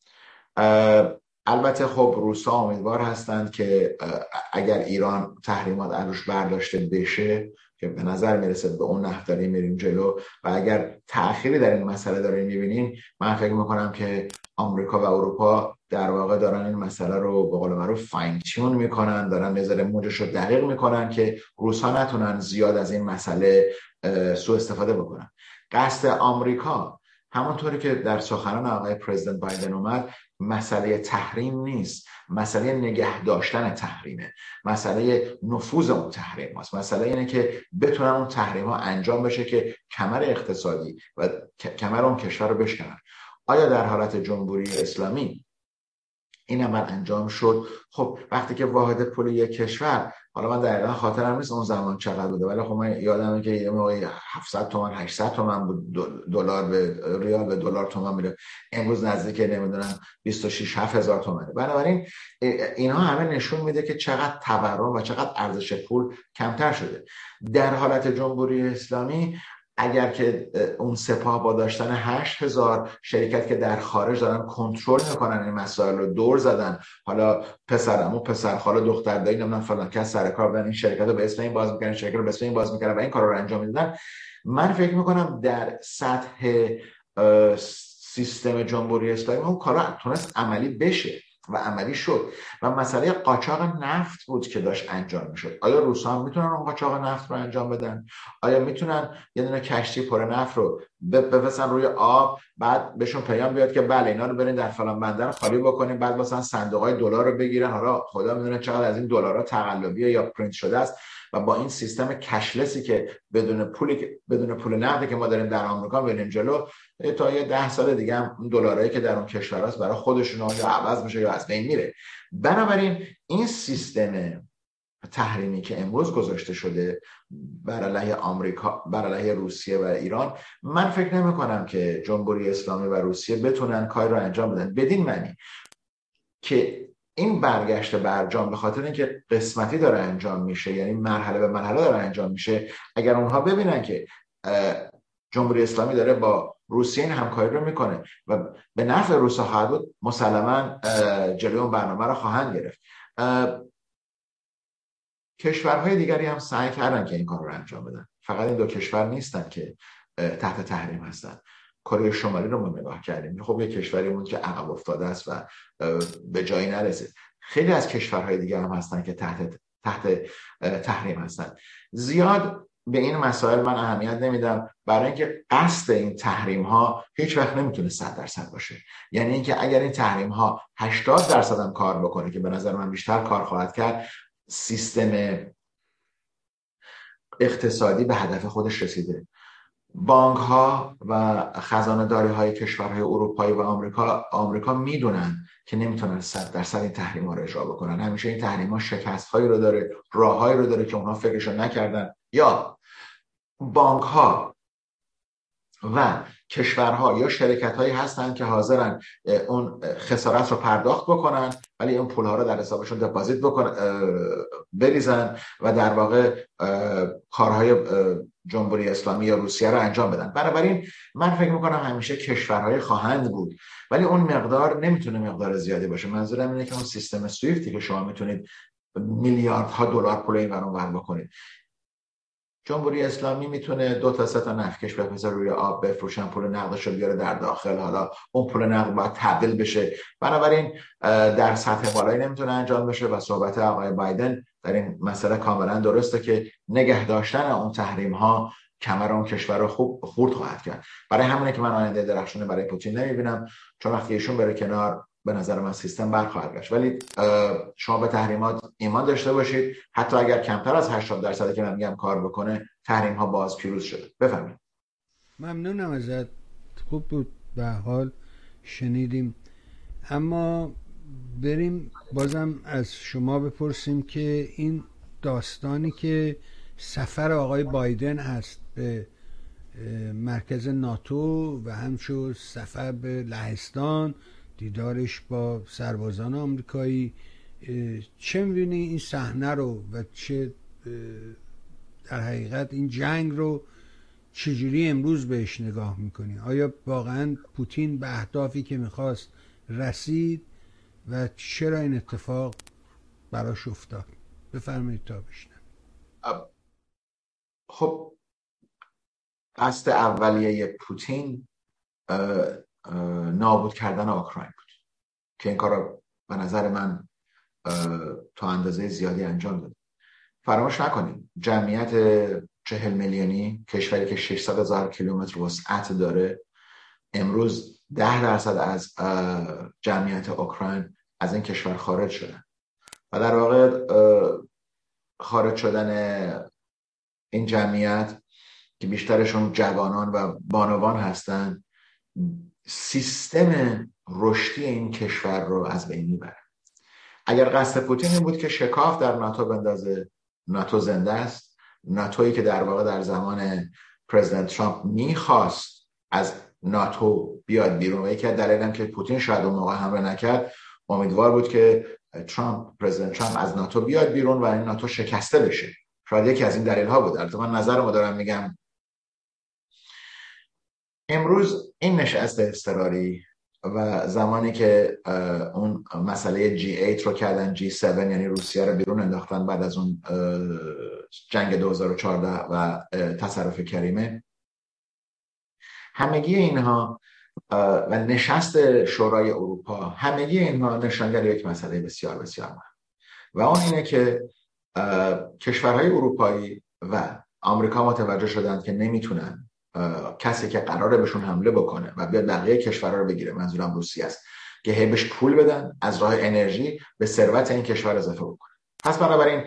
البته خب روسا امیدوار هستند که اگر ایران تحریمات عروش برداشته بشه که به نظر می‌رسه به اون نحو داریم میریم جلو. و اگر تأخیری در این مسئله داریم می‌بینیم من فکر می‌کنم که آمریکا و اروپا در واقع دارن این مسئله رو به قول معروف فاین تیون می‌کنن. دارن نظر موجش رو دقیق می‌کنن که روسا نتونن زیاد از این مسئله سوء استفاده بکنن. قصد آمریکا همونطوری که در سخنان آقای پرزیدنت بایدن اومد مسئله تحریم نیست. مسئله نگه داشتن تحریمه. مسئله نفوذ اون تحریم هست مسئله اینه که بتونن اون تحریم ها انجام بشه که کمر اقتصادی و کمر اون کشور رو بشکنن. آیا در حالت جمهوری اسلامی این عمل انجام شد؟ خب وقتی که واحد پول یک کشور حالا من دقیقا خاطرم نیست اون زمان چقدر بوده ولی خب من یادمه که یه موقعی 700 تومن 800 تومن بود دلار به ریال به دلار تومن میره. امروز نزدیک نمی‌دونم 26 7000 تومنه. بنابراین اینها همه نشون میده که چقدر تورم و چقدر ارزش پول کمتر شده. در حالت جمهوری اسلامی اگر که اون سپاه با داشتن هشت هزار شرکت که در خارج دارن کنترل می‌کنن این مسائل رو دور زدن. حالا پسرمو پسر خاله دختر دایی نمی‌دونم فلان کس سر کار بودن این شرکت رو به اسم این باز می‌کنن شرکت رو به اسم این باز می‌کنن و این کار رو انجام می‌دادن من فکر می‌کنم در سطح سیستم جمهوری اسلامی اون کارا تونست عملی بشه. و عملی شد. و مسئله قاچاق نفت بود که داشت انجام می‌شد. آیا روس هم می‌تونن اون قاچاق نفت رو انجام بدن؟ آیا می‌تونن یه دونه کشتی پر نفت رو بفرستن روی آب بعد بهشون پیام بیاد که بله اینا رو برین در فلان بندر خالی بکنین بعد مثلا صندوق های دلار رو بگیرن. حالا خدا می‌دونه چقدر از این دلارها تقلبیه یا پرینت شده است. و با این سیستم کشلسی که بدون پولی بدون پول نقدی که ما داریم در آمریکا بریم جلو تا یه ده سال دیگه هم دلارایی که در اون کشور هست برای خودشون یا عوض میشه یا از بین میره. بنابراین این سیستم تحریمی که امروز گذاشته شده بر علیه آمریکا بر علیه روسیه و ایران من فکر نمی کنم که جمهوری اسلامی و روسیه بتونن کار رو انجام بدن. بدین معنی که این برگشت برجام به خاطر اینکه قسمتی داره انجام میشه یعنی مرحله به مرحله داره انجام میشه. اگر اونها ببینن که جمهوری اسلامی داره با روسیه این همکاری رو می‌کنه و به نفع روسا خواهد بود مسلما جلوی اون برنامه رو خواهند گرفت. کشورهای دیگری هم سعی کردن که این کار رو انجام بدن. فقط این دو کشور نیستن که تحت تحریم هستن. کره شمالی رو ما نگاه کردیم. خب یه کشوری بود که عقب افتاده است و به جایی نرسید. خیلی از کشورهای دیگر هم هستن که تحت تحت تحریم هستن. زیاد به این مسائل من اهمیت نمیدم. برای اینکه قصد این تحریم ها هیچ وقت نمی‌تونه 100 درصد باشه. یعنی اینکه اگر این تحریم ها 80 درصد هم کار بکنه که به نظر من بیشتر کار خواهد کرد سیستم اقتصادی به هدف خودش رسیده. بانک ها و خزانه داری های کشورهای اروپایی و آمریکا آمریکا می‌دونن که نمی‌تونن صد درصد این تحریم ها رو اجرا بکنن. همیشه این تحریم ها شکست هایی رو داره راههایی رو داره که اونها فکرشو نکردن. یا بانک ها و کشورها یا شرکت هایی هستن که حاضرن اون خسارت رو پرداخت بکنن ولی اون پول ها رو در حسابشون دپازیت بکنن بریزن و در واقع کارهای جمهوری اسلامی یا روسیه رو انجام بدن. بنابراین من فکر می‌کنم همیشه کشورهای خواهند بود. ولی اون مقدار نمی‌تونه مقدار زیادی باشه. منظورم اینه که اون سیستم سویفتی که شما می‌تونید میلیاردها دلار پول این ور بکنید. جمهوری اسلامی می‌تونه دو تا سه تا نفکش بفرسته روی آب بفروشن پول نقدش رو بیاره در داخل. حالا اون پول نقد باید تبدیل بشه. بنابراین در سطح بالایی نمی‌تونه انجام بشه و صحبت آقای بایدن در این مسئله کاملا درسته که نگه داشتن اون تحریم ها کمر اون کشور رو خوب خورد خواهد کرد. برای همونه که من آینده درخشونه برای پوتین نمی‌بینم. چون وقتی ایشون بره کنار به نظر من سیستم برخواهد گشت. ولی شما به تحریمات ایمان داشته باشید. حتی اگر کمتر از 80 درصدی که من میگم کار بکنه تحریم ها باز پیروز شده. بفهمید ممنونم ازت. خوب بود. به حال شنیدیم. اما بریم بازم از شما بپرسیم که این داستانی که سفر آقای بایدن هست به مرکز ناتو و همچون سفر به لهستان دیدارش با سربازان آمریکایی. چه می‌بینی این صحنه رو و چه در حقیقت این جنگ رو چجوری امروز بهش نگاه می‌کنی؟ آیا واقعا پوتین به اهدافی که می‌خواست رسید و چرا این اتفاق براش افتاد؟ بفرمایید تا بشنم خب قصد اولیه پوتین نابود کردن اوکراین بود. که این کار به نظر من تا اندازه زیادی انجام داد فراموش نکنیم جمعیت چهل میلیونی کشوری که 600 هزار کیلومتر وسعت داره امروز ده درصد از جمعیت اوکراین از این کشور خارج شدن. و در واقع خارج شدن این جمعیت که بیشترشون جوانان و بانوان هستند سیستم رشدی این کشور رو از بین می‌بره. اگر قصد پوتین این بود که شکاف در ناتو بندازه ناتو زنده است. ناتویی که در واقع در زمان پرزیدنت ترامپ می‌خواست از ناتو بیاد بیرون و یکی از دلایلم که پوتین شاید اون موقع حمله نکرد امیدوار بود که ترامپ پرزیدنت ترامپ از ناتو بیاد بیرون و این ناتو شکسته بشه. شاید یکی از این دلیل ها بود. البته من نظرمو دارم میگم امروز این نشست اضطراری و زمانی که اون مسئله G8 رو کردن G7 یعنی روسیه رو بیرون انداختن بعد از اون جنگ 2014 و تصرف کریمه. همگی اینها و نشست شورای اروپا همگی اینها نشانگر یک مسئله بسیار بسیار مهم. و اون اینه که کشورهای اروپایی و آمریکا متوجه شدند که نمی‌تونن کسی که قراره بهشون حمله بکنه و بیاد بقیه کشورها رو بگیره منظورم روسیه است که هی پول بدن از راه انرژی به ثروت این کشور اضافه بکنه پس بنابراین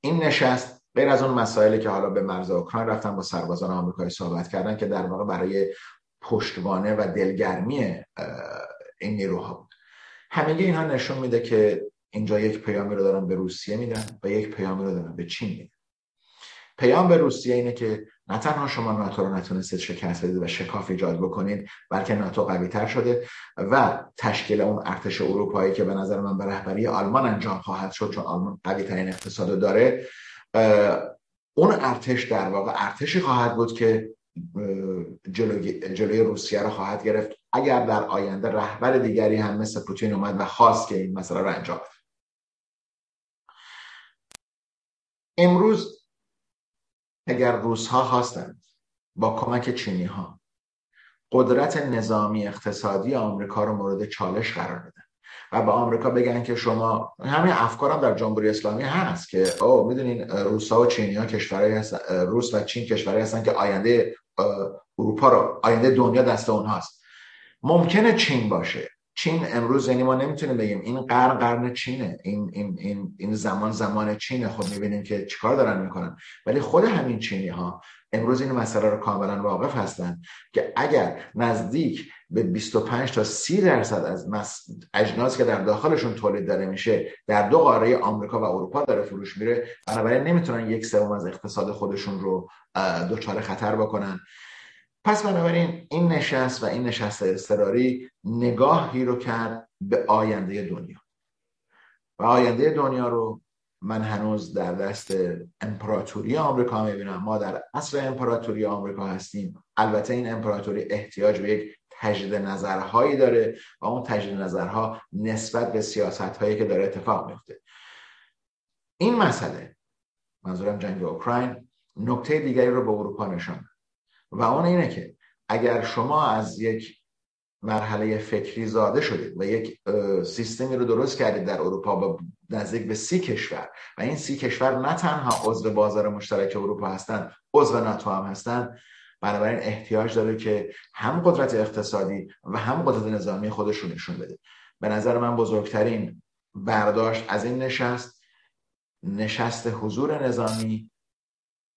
این نشست غیر از اون مسائلی که حالا به مرز اوکراین رفتن با سربازان آمریکایی صحبت کردن که در واقع برای پشتوانه و دلگرمی این نیروها بود. همگی اینها نشون میده که اینجا یک پیامی رو دارن به روسیه میدن و یک پیامی رو دارن به چین میدن. پیام به روسیه اینه که نه تنها شما ناتو رو نتونستید شکست بدید و شکاف ایجاد بکنید بلکه ناتو قوی تر شده و تشکیل اون ارتش اروپایی که به نظر من به رهبری آلمان انجام خواهد شد چون آلمان قوی ترین اقتصاد داره اون ارتش در واقع ارتشی خواهد بود که جلوی, جلوی روسیه رو خواهد گرفت. اگر در آینده رهبر دیگری هم مثل پوتین اومد و خواست که این مسئله رو انجام امروز اگر روس ها خواستند با کمک چینی ها قدرت نظامی اقتصادی آمریکا رو مورد چالش قرار بدن و به آمریکا بگن که شما همین افکار هم در جمهوری اسلامی هست که او می‌دونین روس ها و چینی ها کشورهایی هستن روس و چین کشورهایی هستن که آینده اروپا رو آینده دنیا دست اونهاست. ممکنه چین باشه. چین امروز یعنی ما نمی‌تونیم بگیم این قرن قرن چینه این این این این زمان زمان چینه. خب می‌بینیم که چیکار دارن می‌کنن. ولی خود همین چینی ها امروز این مسئله رو کاملا واقف هستن که اگر نزدیک به 25 تا 30 درصد از اجناس که در داخلشون تولید داره میشه در دو قاره آمریکا و اروپا داره فروش میره بنابراین نمی‌تونن یک سوم از اقتصاد خودشون رو دچار خطر بکنن. پس بنابراین این نشست و این نشست اضطراری نگاهی رو کرد به آینده دنیا. و آینده دنیا رو من هنوز در دست امپراتوری آمریکا می‌بینم. ما در اصل امپراتوری آمریکا هستیم. البته این امپراتوری احتیاج به یک تجدید نظرهایی داره و اون تجدید نظرها نسبت به سیاست هایی که داره اتفاق میفته این مسئله منظورم جنگ اوکراین نکته دیگری رو به اروپا نشان و اون اینه که اگر شما از یک مرحله فکری زاده شدید و یک سیستمی رو درست کردید در اروپا با نزدیک به سی کشور و این سی کشور نه تنها عضو بازار مشترک اروپا هستند عضو ناتو هم هستند بنابراین احتیاج داره که هم قدرت اقتصادی و هم قدرت نظامی خودش رو نشون بده. به نظر من بزرگترین برداشت از این نشست نشست حضور نظامی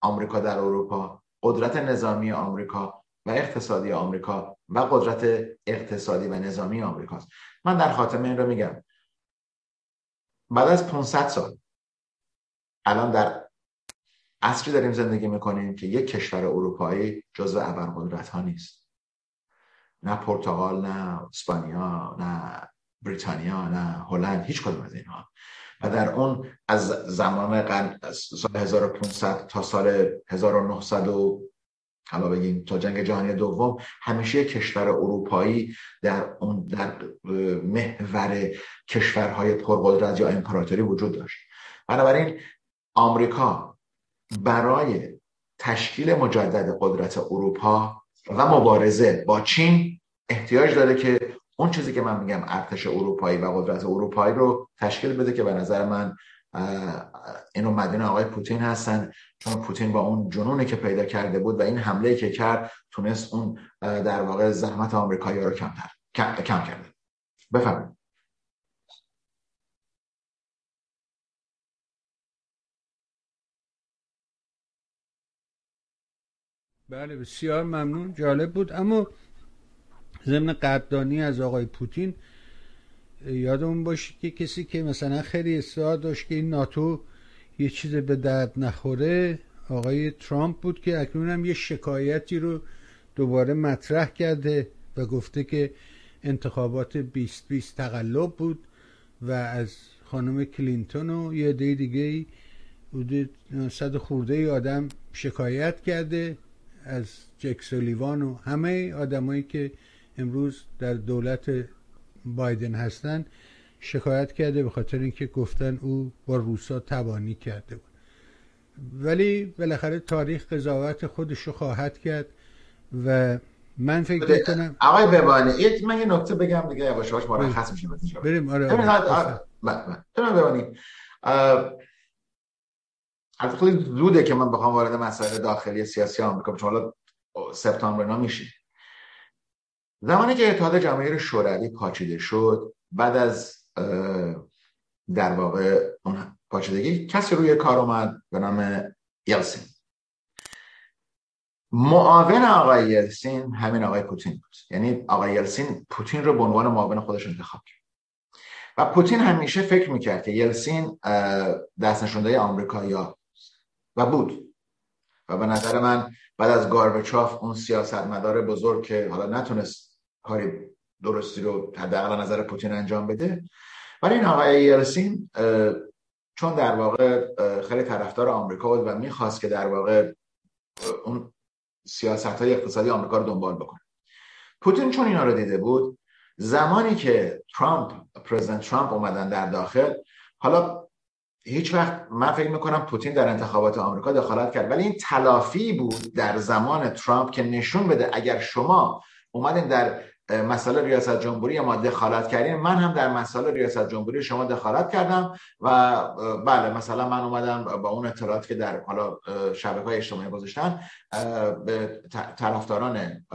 آمریکا در اروپا قدرت نظامی آمریکا و اقتصادی آمریکا و قدرت اقتصادی و نظامی آمریکاست من در خاتمه این رو میگم. بعد از 500 سال الان در عصری داریم زندگی می‌کنیم که یک کشور اروپایی جزو ابرقدرت ها نیست. نه پرتغال نه اسپانیا نه بریتانیا نه هلند هیچ کدوم از اینها. در اون از زمان قرن سال 1500 تا سال 1900 و حالا بگیم تا جنگ جهانی دوم همیشه کشور اروپایی در اون در محور کشورهای پرقدرت یا امپراتوری وجود داشت. بنابراین آمریکا برای تشکیل مجدد قدرت اروپا و مبارزه با چین احتیاج داره که اون چیزی که من میگم ارتش اروپایی و قدرت اروپایی رو تشکیل بده که به نظر من اینو مدین آقای پوتین هستن. چون پوتین با اون جنونی که پیدا کرده بود و این حمله که کرد تونست اون در واقع زحمت آمریکایی رو کم, کم, کم کرده. بفهمید بله بسیار ممنون. جالب بود. اما ضمن قدردانی از آقای پوتین یادمون باشه که کسی که مثلا خیلی اصرار داشت که این ناتو یه چیز به درد نخوره آقای ترامپ بود که اکنون هم یه شکایتی رو دوباره مطرح کرده و گفته که انتخابات 2020 تقلب بود و از خانم کلینتون و یه دی دیگه حدود صد خورده ای آدم شکایت کرده از جک سولیوان و همه آدمایی که امروز در دولت بایدن هستن شکایت کرده به خاطر اینکه گفتن او با روسا تبانی کرده بود. ولی بالاخره تاریخ قضاوت خودش رو خواهد کرد و من فکر می‌کنم آقای ببانی من یه نکته بگم دیگه یواش یواش مرخص میشیم بریم آره ببینید البته خیلی زوده که من بخوام وارد مسائل داخلی سیاسی آمریکا چون حالا سپتامبر میشیم زمانی که اتحاد جماهیر شوروی پاچیده شد بعد از در واقع اون پاچیدگی کسی روی کار اومد به نام یلسین. معاون آقای یلسین همین آقای پوتین بود. یعنی آقای یلسین پوتین رو به عنوان معاون خودش انتخاب کرد. و پوتین همیشه فکر می‌کرد که یلسین دست نشونده آمریکا و بود. و به نظر من بعد از گاربچاف اون سیاستمدار بزرگ که حالا نتونست کاری درستی رو حداقل نظر پوتین انجام بده. ولی این آقای یلسین چون در واقع خیلی طرفدار آمریکا بود و می‌خواست که در واقع اون سیاست های اقتصادی آمریکا رو دنبال بکنه. پوتین چون اینا رو دیده بود زمانی که ترامپ پرزیدنت ترامپ اومدن در داخل حالا هیچ وقت من فکر می‌کنم پوتین در انتخابات آمریکا دخالت کرد. ولی این تلافی بود در زمان ترامپ که نشون بده اگر شما اومدین در مسئله ریاست جمهوری ما دخالت کردیم من هم در مسئله ریاست جمهوری شما دخالت کردم و بله مثلا من اومدم با اون اطلاعات که در حالا شبکه های اجتماعی گذاشتن به طرفداران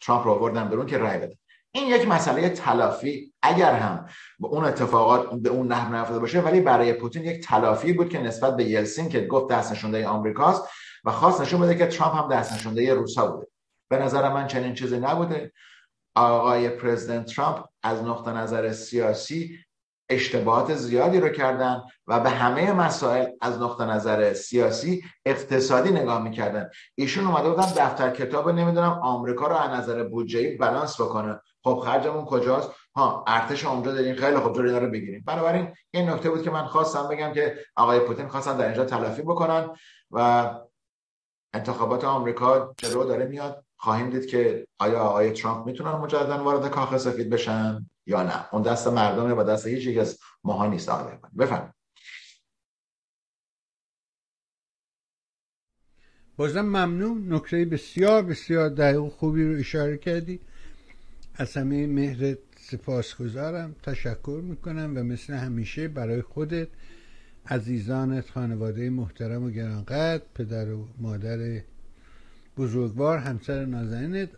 ترامپ رو آوردن برون که رای بده این یک مسئله تلافی. اگر هم به اون اتفاقات به اون نحو نیفتاده باشه ولی برای پوتین یک تلافی بود که نسبت به یلسین که گفت دست نشونده آمریکاست و خواست نشون بده که ترامپ هم دست نشونده روسا بوده. به نظر من چنین چیزی نبوده. آقای پرزیدنت ترامپ از نقطه نظر سیاسی اشتباهات زیادی رو کردن و به همه مسائل از نقطه نظر سیاسی اقتصادی نگاه می‌کردن. ایشون اومده بودن دفتر کتاب نمی‌دونم آمریکا رو از نظر بودجه بالانس بکنه. خب خرجمون کجاست؟ ها ارتش اونجا داریم. خیلی خوب جلوی رو بگیریم. بنابراین این نکته بود که من خواستم بگم که آقای پوتین خواستن در اینجا تلافی بکنن و انتخابات آمریکا جلو داره میاد. خواهیم دید که آیا آقای ترامپ می‌تونن مجددا وارد کاخ سفید بشن یا نه؟ اون دست مردمه و دست هیچ یک از ماها نیست آقای بفهم بازم ممنون. نکته بسیار بسیار دقیق خوبی رو اشاره کردی. از همه مهرت سپاسگزارم. تشکر می‌کنم و مثل همیشه برای خودت عزیزانت خانواده محترم و گرانقدر پدر و مادر بزرگوار همسر نازنینت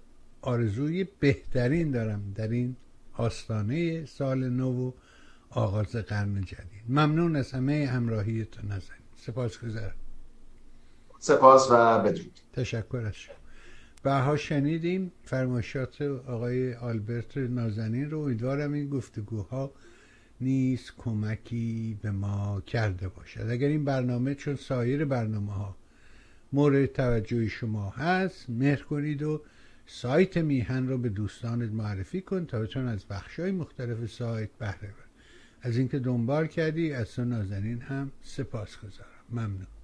آرزوی بهترین دارم در این آستانه سال نو و آغاز قرن جدید. ممنون از همه همراهیتون نازنین. سپاس گذارم سپاس و بدرود. تشکر از شما. بها شنیدیم فرمایشات آقای آلبرت نازنین رو. امیدوارم این گفتگوها نیز کمکی به ما کرده باشد. اگر این برنامه چون سایر برنامه ها مورد توجه شما هست مهر کنید و سایت میهن رو به دوستانت معرفی کن تا بتون از بخش های مختلف سایت بهره از اینکه دنبال کردی از تو نازنین هم سپاس گذارم ممنون.